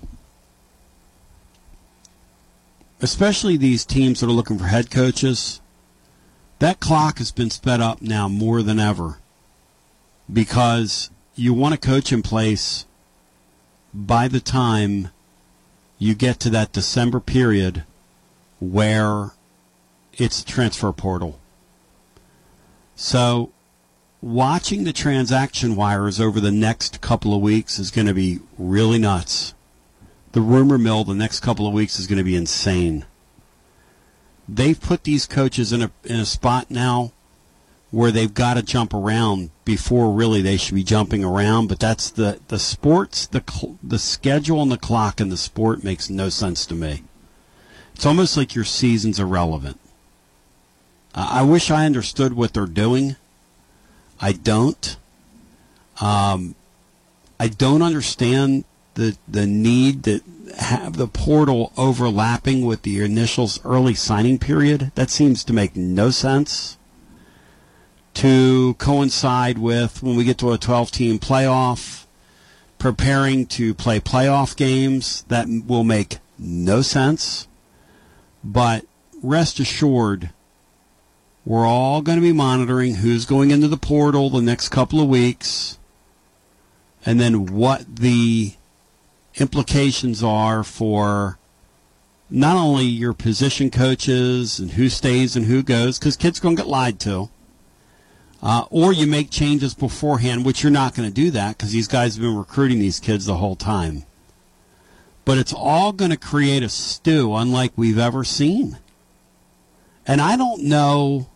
Especially these teams that are looking for head coaches, that clock has been sped up now more than ever because you want a coach in place by the time you get to that December period where it's transfer portal. So, watching the transaction wires over the next couple of weeks is going to be really nuts. The rumor mill the next couple of weeks is going to be insane. They've put these coaches in a in a spot now where they've got to jump around before really they should be jumping around. But that's the the sports the cl- the schedule and the clock in the sport makes no sense to me. It's almost like your season's irrelevant. I I wish I understood what they're doing. I don't. Um, I don't understand the the need to have the portal overlapping with the initials early signing period. That seems to make no sense. To coincide with when we get to a 12 team playoff, preparing to play playoff games. That will make no sense. But rest assured, we're all going to be monitoring who's going into the portal the next couple of weeks and then what the implications are for not only your position coaches and who stays and who goes, because kids going to get lied to. Uh, or you make changes beforehand, which you're not going to do that because these guys have been recruiting these kids the whole time. But it's all going to create a stew unlike we've ever seen. And I don't know.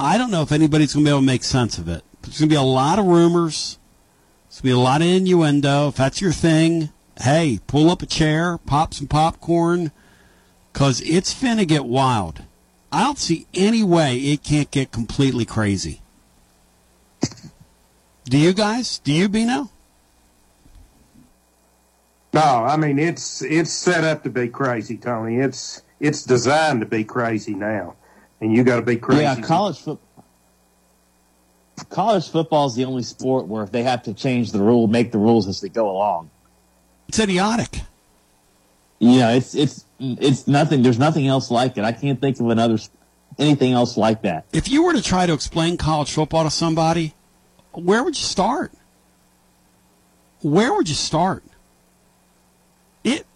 I don't know if anybody's going to be able to make sense of it. There's going to be a lot of rumors. There's going to be a lot of innuendo. If that's your thing, hey, pull up a chair, pop some popcorn, because it's finna get wild. I don't see any way it can't get completely crazy. Do you guys? Do you, Bino? No, I mean it's it's set up to be crazy, Tony. It's it's designed to be crazy now, and you got to be crazy. Yeah, college football. College football is the only sport where if they have to change the rule, make the rules as they go along. It's idiotic. Yeah, it's it's it's nothing. There's nothing else like it. I can't think of another anything else like that. If you were to try to explain college football to somebody, where would you start? Where would you start? It.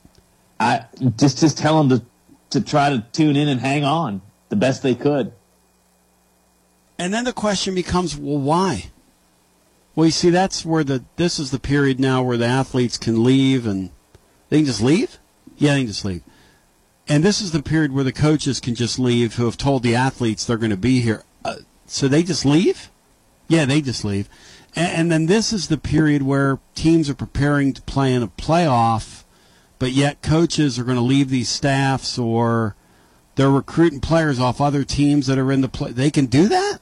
I just just tell them to to try to tune in and hang on the best they could. And then the question becomes, well, why? Well, you see, that's where the this is the period now where the athletes can leave and they can just leave. Yeah, they can just leave. And this is the period where the coaches can just leave who have told the athletes they're going to be here. Uh, so they just leave? Yeah, they just leave. And, and then this is the period where teams are preparing to play in a playoff, but yet coaches are going to leave these staffs or they're recruiting players off other teams that are in the play. They can do that?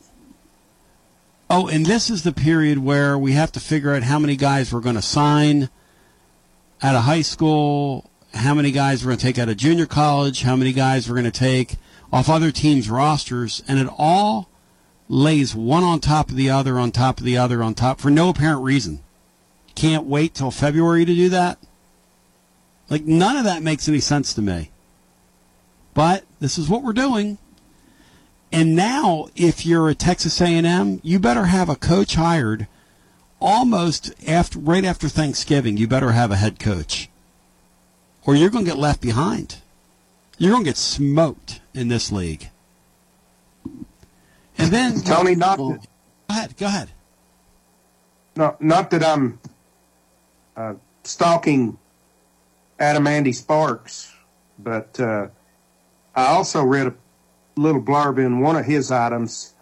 Oh, and this is the period where we have to figure out how many guys we're going to sign out of high school, how many guys we're going to take out of junior college, how many guys we're going to take off other teams' rosters, and it all lays one on top of the other, on top of the other, on top for no apparent reason. Can't wait till February to do that. Like none of that makes any sense to me. But this is what we're doing. And now, if you're a Texas A&M, you better have a coach hired almost after, right after Thanksgiving. You better have a head coach, or you're going to get left behind. You're going to get smoked in this league. And then Tony, not go ahead. Go ahead. No, not that I'm uh, stalking Adam Andy Sparks, but uh, I also read a little blurb in one of his items.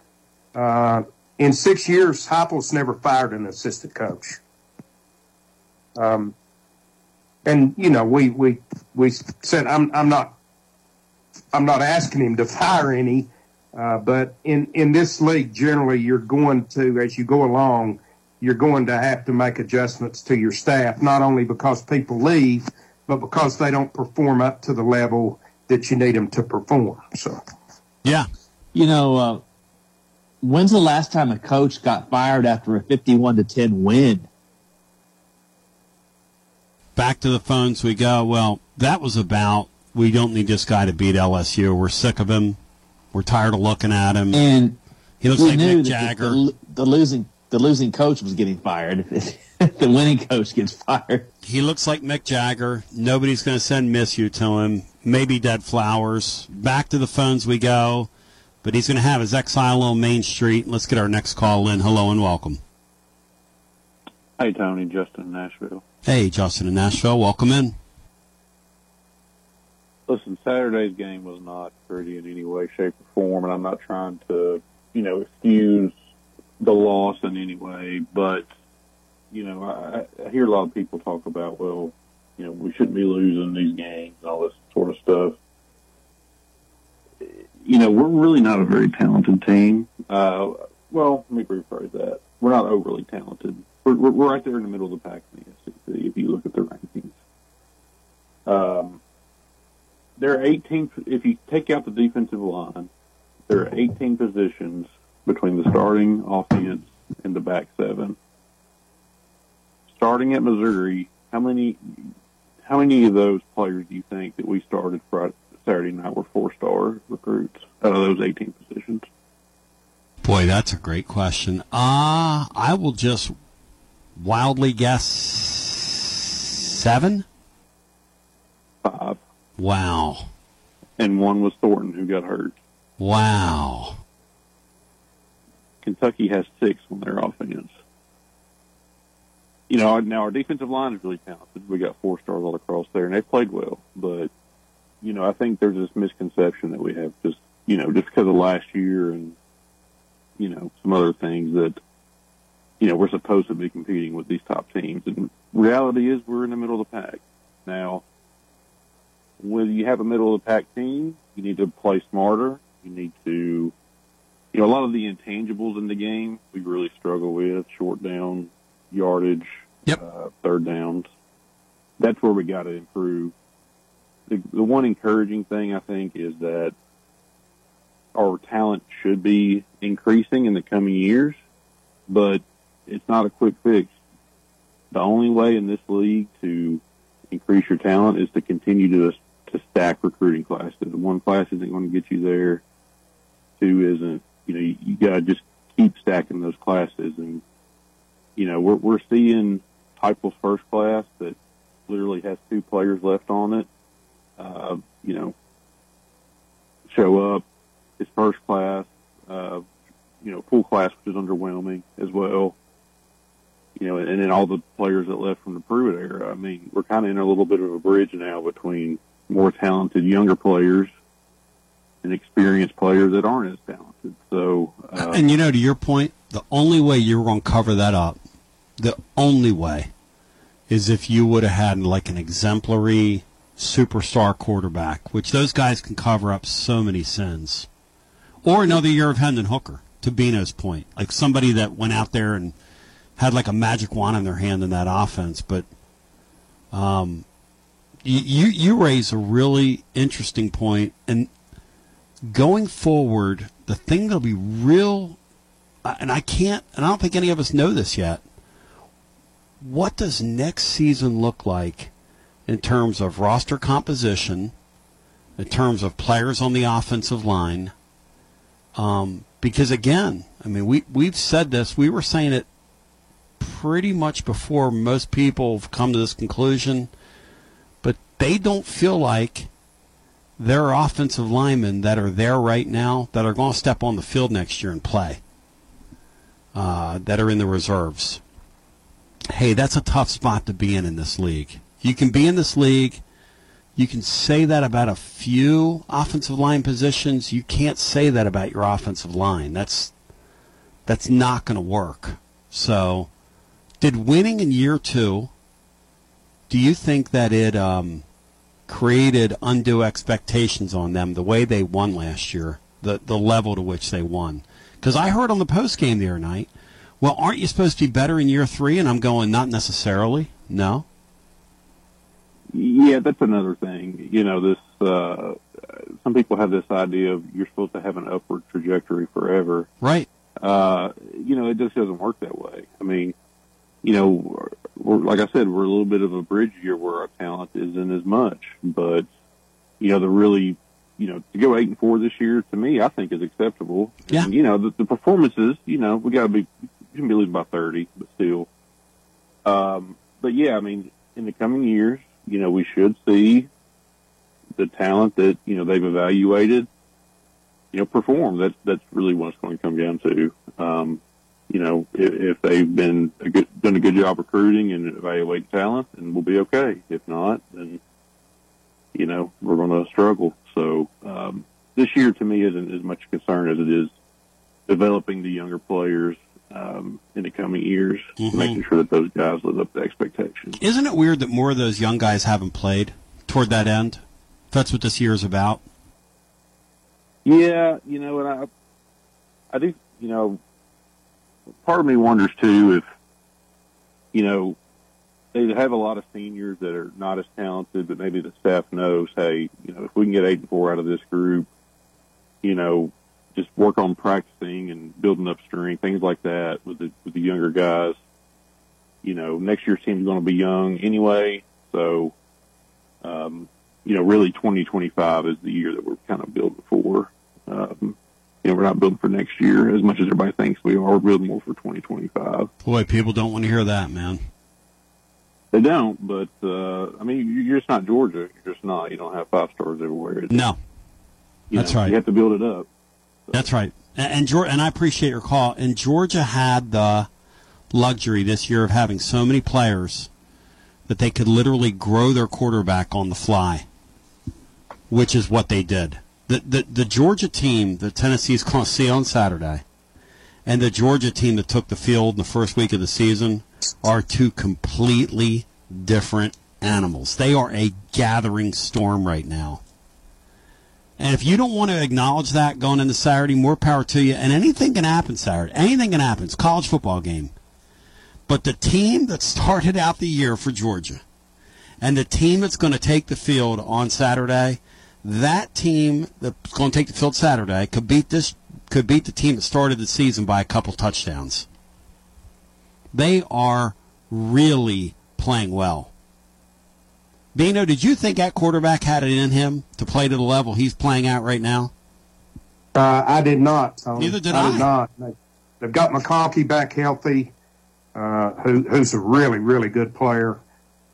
Uh, in six years, Heupel's never fired an assistant coach. Um, and you know, we we we said I'm I'm not I'm not asking him to fire any, uh, but in in this league, generally, you're going to as you go along, you're going to have to make adjustments to your staff, not only because people leave, but because they don't perform up to the level that you need them to perform. So. Yeah. You know, uh, when's the last time a coach got fired after a 51 to 10 win? Back to the phones we go. Well, that was about we don't need this guy to beat LSU. We're sick of him. We're tired of looking at him. And he looks we like knew Mick Jagger. The, the losing the losing coach was getting fired. the winning coach gets fired. He looks like Mick Jagger. Nobody's going to send miss you to him. Maybe dead flowers. Back to the phones we go. But he's going to have his exile on Main Street. Let's get our next call in. Hello and welcome. Hey, Tony, Justin in Nashville. Hey, Justin in Nashville. Welcome in. Listen, Saturday's game was not pretty in any way, shape, or form, and I'm not trying to, you know, excuse the loss in any way, but, you know, I, I hear a lot of people talk about, well, you know, we shouldn't be losing these games and all this sort of stuff. You know, we're really not a very talented team. Uh, well, let me rephrase that. We're not overly talented. We're, we're, right there in the middle of the pack if you look at the rankings. Um, there are 18, if you take out the defensive line, there are 18 positions between the starting offense and the back seven. Starting at Missouri, how many how many of those players do you think that we started Friday, Saturday night were four star recruits out of those 18 positions? Boy, that's a great question. Uh, I will just wildly guess seven. Five. Wow. And one was Thornton who got hurt. Wow. Kentucky has six on their offense. You know, now our defensive line is really talented. We got four stars all across there, and they played well. But you know, I think there's this misconception that we have just you know just because of last year and you know some other things that you know we're supposed to be competing with these top teams. And reality is we're in the middle of the pack now. When you have a middle of the pack team, you need to play smarter. You need to you know, a lot of the intangibles in the game we really struggle with short down, yardage, yep. uh, third downs. That's where we got to improve. The, the one encouraging thing I think is that our talent should be increasing in the coming years, but it's not a quick fix. The only way in this league to increase your talent is to continue to to stack recruiting classes. One class isn't going to get you there. Two isn't you know, you, you got to just keep stacking those classes. And, you know, we're, we're seeing Heupel's first class that literally has two players left on it, uh, you know, show up. His first class, uh, you know, full class, which is underwhelming as well. You know, and then all the players that left from the Pruitt era. I mean, we're kind of in a little bit of a bridge now between more talented younger players and experienced players that aren't as talented. So, uh, and you know, to your point, the only way you're going to cover that up, the only way, is if you would have had like an exemplary superstar quarterback, which those guys can cover up so many sins, or another year of Hendon Hooker. To Bino's point, like somebody that went out there and had like a magic wand in their hand in that offense, but. Um, you, you raise a really interesting point, and going forward, the thing that'll be real, and I can't, and I don't think any of us know this yet. What does next season look like in terms of roster composition, in terms of players on the offensive line? Um, because again, I mean, we we've said this. We were saying it pretty much before most people have come to this conclusion, but they don't feel like there are offensive linemen that are there right now that are going to step on the field next year and play, uh, that are in the reserves. Hey, that's a tough spot to be in in this league. You can be in this league. You can say that about a few offensive line positions. You can't say that about your offensive line. That's that's not going to work. So, did winning in year two? Do you think that it? Um, created undue expectations on them the way they won last year, the the level to which they won. Because I heard on the post game the other night, well, aren't you supposed to be better in year three? And I'm going, not necessarily. No. Yeah, that's another thing. You know, this. Uh, some people have this idea of you're supposed to have an upward trajectory forever. Right. Uh, you know, it just doesn't work that way. I mean, you know, we're, like I said, we're a little bit of a bridge year where our talent isn't as much. But you know, the really, you know, to go eight and four this year to me, I think is acceptable. Yeah. And, you know, the, the performances, you know, we got to be, we can be losing by thirty, but still. Um, but yeah, I mean, in the coming years, you know, we should see the talent that you know they've evaluated, you know, perform. That's that's really what it's going to come down to. Um, you know, if, if they've been a good, done a good job recruiting and evaluating talent, then we'll be okay. If not, then you know we're going to struggle. So um, this year, to me, isn't as much concern as it is developing the younger players um, in the coming years, Mhm. making sure that those guys live up to expectations. Isn't it weird that more of those young guys haven't played toward that end? That's what this year is about. Yeah, you know, and I, I do, you know, part of me wonders too if, you know, they have a lot of seniors that are not as talented, but maybe the staff knows, hey, you know, if we can get eight and four out of this group, you know, just work on practicing and building up strength, things like that with the with the younger guys. You know, next year's team's going to be young anyway, so um, you know, really 2025 is the year that we're kind of building for. Um, you know, we're not building for next year as much as everybody thinks we are. We're building more for 2025. Boy, people don't want to hear that, man. They don't, but uh, I mean, you- you're just not Georgia. You're just not. You don't have five stars everywhere. No, that's know, right. You have to build it up. That's right. And, and Georgia, and I appreciate your call. And Georgia had the luxury this year of having so many players that they could literally grow their quarterback on the fly, which is what they did. The the, the Georgia team that Tennessee's going to see on Saturday, and the Georgia team that took the field in the first week of the season are two completely different animals. They are a gathering storm right now. And if you don't want to acknowledge that going into Saturday, more power to you. And anything can happen Saturday. Anything can happen. It's a college football game. But the team that started out the year for Georgia and the team that's going to take the field on Saturday, that team that's going to take the field Saturday could beat this could beat the team that started the season by a couple touchdowns. They are really playing well. Bino, did you think that quarterback had it in him to play to the level he's playing at right now? Uh, I did not. Neither did I. I. Did not. They- They've got McConkey back healthy, uh, who, who's a really, really good player.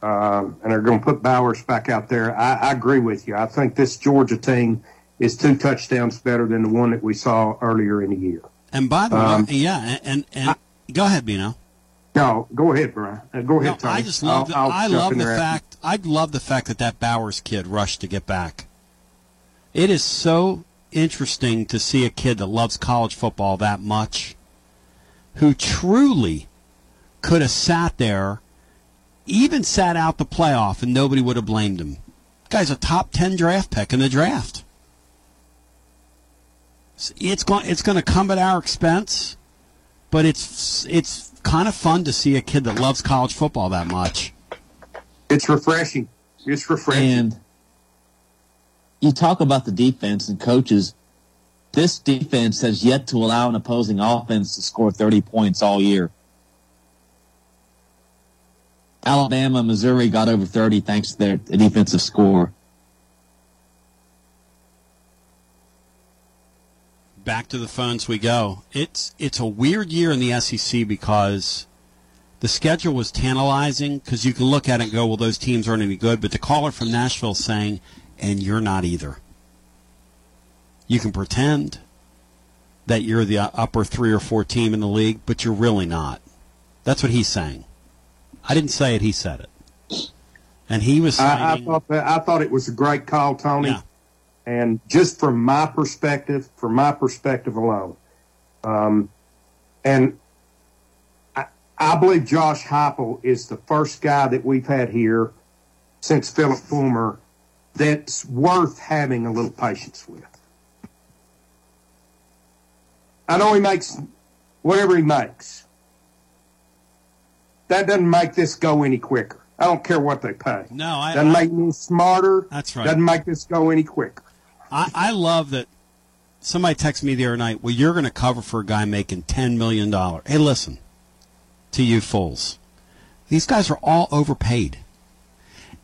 Um, and they're going to put Bowers back out there. I, I agree with you. I think this Georgia team is two touchdowns better than the one that we saw earlier in the year. And by the Um, way, yeah, and and, and go ahead, Bino. No, go ahead, Brian. Uh, go ahead, No, Tony. I just love. The, I'll- I'll I love the fact. I love the fact that that Bowers kid rushed to get back. It is so interesting to see a kid that loves college football that much, who truly could have sat there, even sat out the playoff, and nobody would have blamed him. Guy's a top ten draft pick in the draft. It's going. It's going to come at our expense, but it's it's kind of fun to see a kid that loves college football that much. It's refreshing. It's refreshing. And you talk about the defense and coaches. This defense has yet to allow an opposing offense to score 30 points all year. Alabama, Missouri got over 30 thanks to their defensive score. Back to the phones we go. It's it's a weird year in the SEC because the schedule was tantalizing because you can look at it and go, well, those teams aren't any good. But the caller from Nashville saying, and you're not either. You can pretend that you're the upper three or four team in the league, but you're really not. That's what he's saying. I didn't say it; he said it. And he was I, I thought that I thought it was a great call, Tony. And just from my perspective, from my perspective alone, um, and I, I believe Josh Heupel is the first guy that we've had here since Philip Fulmer that's worth having a little patience with. I know he makes whatever he makes. That doesn't make this go any quicker. I don't care what they pay. No, I- doesn't I- make me smarter. That's right. Doesn't make this go any quicker. I, I love that somebody texted me the other night, well, you're going to cover for a guy making $10 million. Hey, listen to you fools. These guys are all overpaid.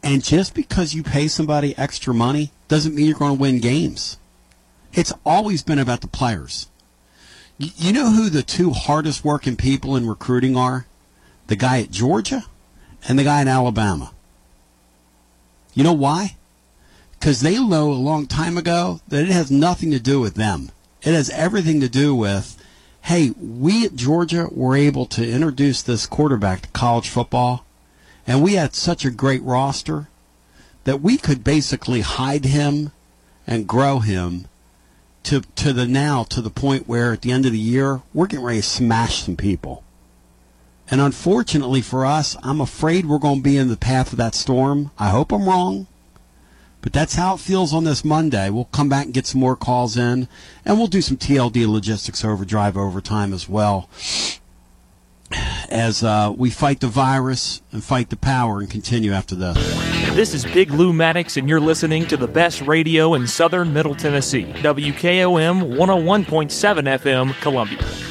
And just because you pay somebody extra money doesn't mean you're going to win games. It's always been about the players. You know who the two hardest working people in recruiting are? The guy at Georgia and the guy in Alabama. You know why? because they know a long time ago that it has nothing to do with them. It has everything to do with, hey, we at Georgia were able to introduce this quarterback to college football, and we had such a great roster that we could basically hide him and grow him to to the now to the point where at the end of the year we're getting ready to smash some people. And unfortunately for us, I'm afraid we're going to be in the path of that storm. I hope I'm wrong. But that's how it feels on this Monday. We'll come back and get some more calls in, and we'll do some TLD logistics overdrive overtime as well. As uh, we fight the virus and fight the power and continue after this. This is Big Lou Maddox, and you're listening to the best radio in southern Middle Tennessee. WKOM 101.7 FM, Columbia.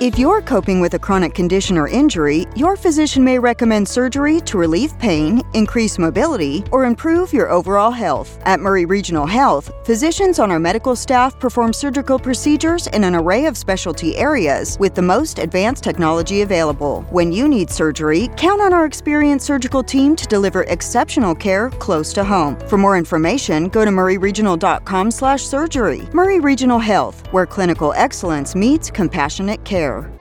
If you're coping with a chronic condition or injury, your physician may recommend surgery to relieve pain, increase mobility, or improve your overall health. At Maury Regional Health, physicians on our medical staff perform surgical procedures in an array of specialty areas with the most advanced technology available. When you need surgery, count on our experienced surgical team to deliver exceptional care close to home. For more information, go to mauryregional.com/surgery. Maury Regional Health, where clinical excellence meets compassionate care.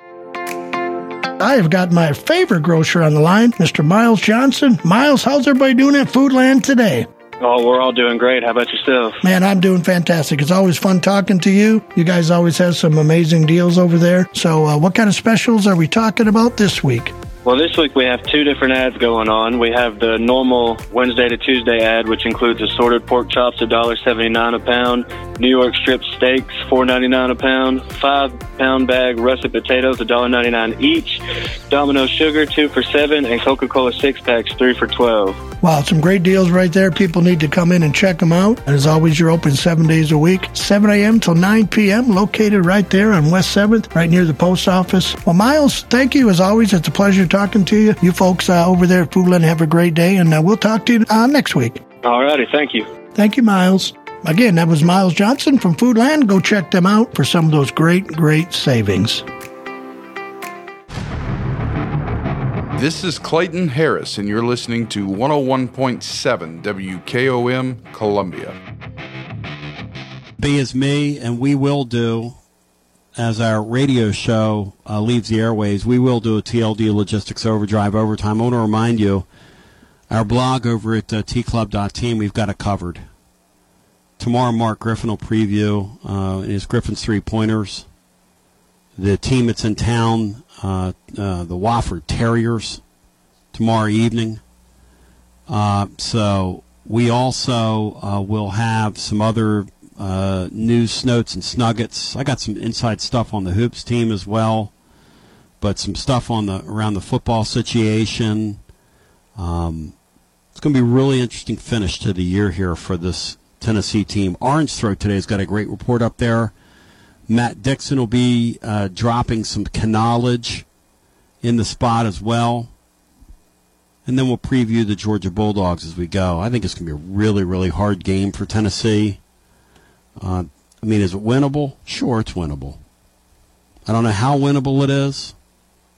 I have got my favorite grocer on the line, Mr. Miles Johnson. Miles, how's everybody doing at Foodland today? Oh, we're all doing great. How about yourself? Man, I'm doing fantastic. It's always fun talking to you. You guys always have some amazing deals over there. So, uh, what kind of specials are we talking about this week? Well, this week we have two different ads going on. We have the normal Wednesday to Tuesday ad, which includes assorted pork chops, $1.79 a pound, New York strip steaks, $4.99 a pound, five pound bag russet potatoes, $1.99 each, Domino sugar, two for seven, and Coca Cola six packs, three for 12. Wow, some great deals right there. People need to come in and check them out. And as always, you're open seven days a week, 7 a.m. till 9 p.m., located right there on West 7th, right near the post office. Well, Miles, thank you as always. It's a pleasure talking to you. You folks uh, over there at Foodland have a great day, and uh, we'll talk to you uh, next week. All righty, thank you. Thank you, Miles. Again, that was Miles Johnson from Foodland. Go check them out for some of those great, great savings. This is Clayton Harris, and you're listening to 101.7 WKOM Columbia. Be as me, and we will do, as our radio show uh, leaves the airways, we will do a TLD Logistics Overdrive overtime. I want to remind you, our blog over at uh, tclub.team, we've got it covered. Tomorrow, Mark Griffin will preview uh, his Griffin's three pointers. The team that's in town, uh, uh, the Wofford Terriers, tomorrow evening. Uh, so we also uh, will have some other uh, news notes and snuggets. I got some inside stuff on the hoops team as well, but some stuff on the around the football situation. Um, it's going to be a really interesting finish to the year here for this Tennessee team. Orange Throat today has got a great report up there. Matt Dixon will be uh, dropping some knowledge in the spot as well. And then we'll preview the Georgia Bulldogs as we go. I think it's going to be a really, really hard game for Tennessee. Uh, I mean, is it winnable? Sure, it's winnable. I don't know how winnable it is.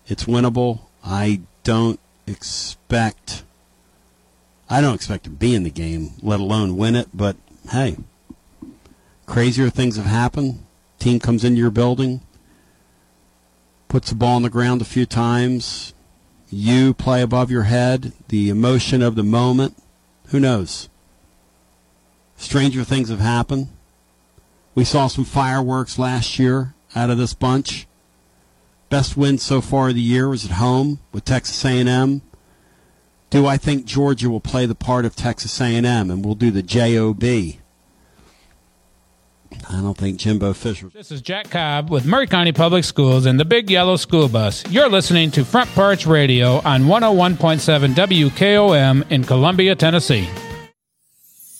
It's winnable. I don't expect. I don't expect to be in the game, let alone win it. But hey, crazier things have happened. Team comes into your building, puts the ball on the ground a few times. You play above your head. The emotion of the moment. Who knows? Stranger things have happened. We saw some fireworks last year out of this bunch. Best win so far of the year was at home with Texas A&M. Do I think Georgia will play the part of Texas A&M and we'll do the JOB? I don't think Jimbo Fisher. This is Jack Cobb with Maury County Public Schools and the Big Yellow School Bus. You're listening to Front Porch Radio on 101.7 WKOM in Columbia, Tennessee.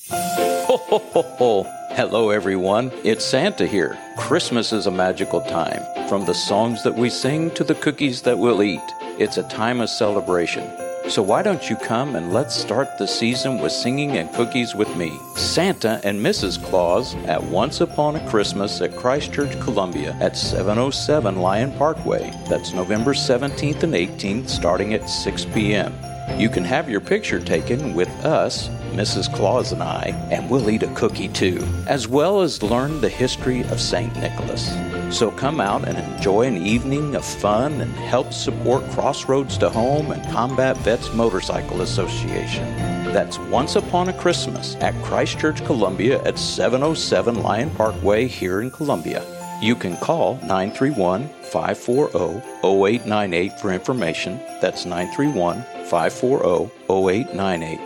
Ho, ho, ho, ho. Hello, everyone. It's Santa here. Christmas is a magical time. From the songs that we sing to the cookies that we'll eat, it's a time of celebration. So why don't you come and let's start the season with singing and cookies with me, Santa and Mrs. Claus at Once Upon a Christmas at Christchurch, Columbia at 707 Lyon Parkway. That's November 17th and 18th starting at 6 p.m. You can have your picture taken with us, Mrs. Claus and I, and we'll eat a cookie too, as well as learn the history of St. Nicholas. So come out and enjoy an evening of fun and help support Crossroads to Home and Combat Vets Motorcycle Association. That's Once Upon a Christmas at Christchurch, Columbia at 707 Lion Parkway here in Columbia. You can call 931 540 0898 for information. That's 931 540 0898.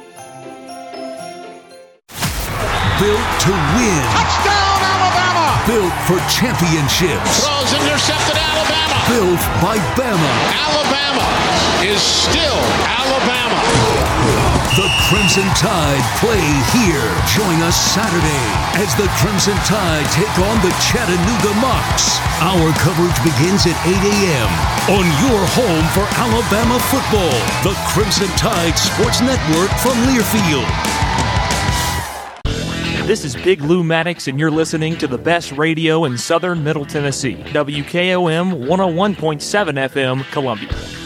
Built to win. Touchdown, Alabama! Built for championships. Throws intercepted, Alabama! Built by Bama. Alabama is still Alabama. The Crimson Tide play here. Join us Saturday as the Crimson Tide take on the Chattanooga Mocs. Our coverage begins at 8 a.m. on your home for Alabama football. The Crimson Tide Sports Network from Learfield. This is Big Lou Maddox, and you're listening to the best radio in southern Middle Tennessee. WKOM 101.7 FM, Columbia.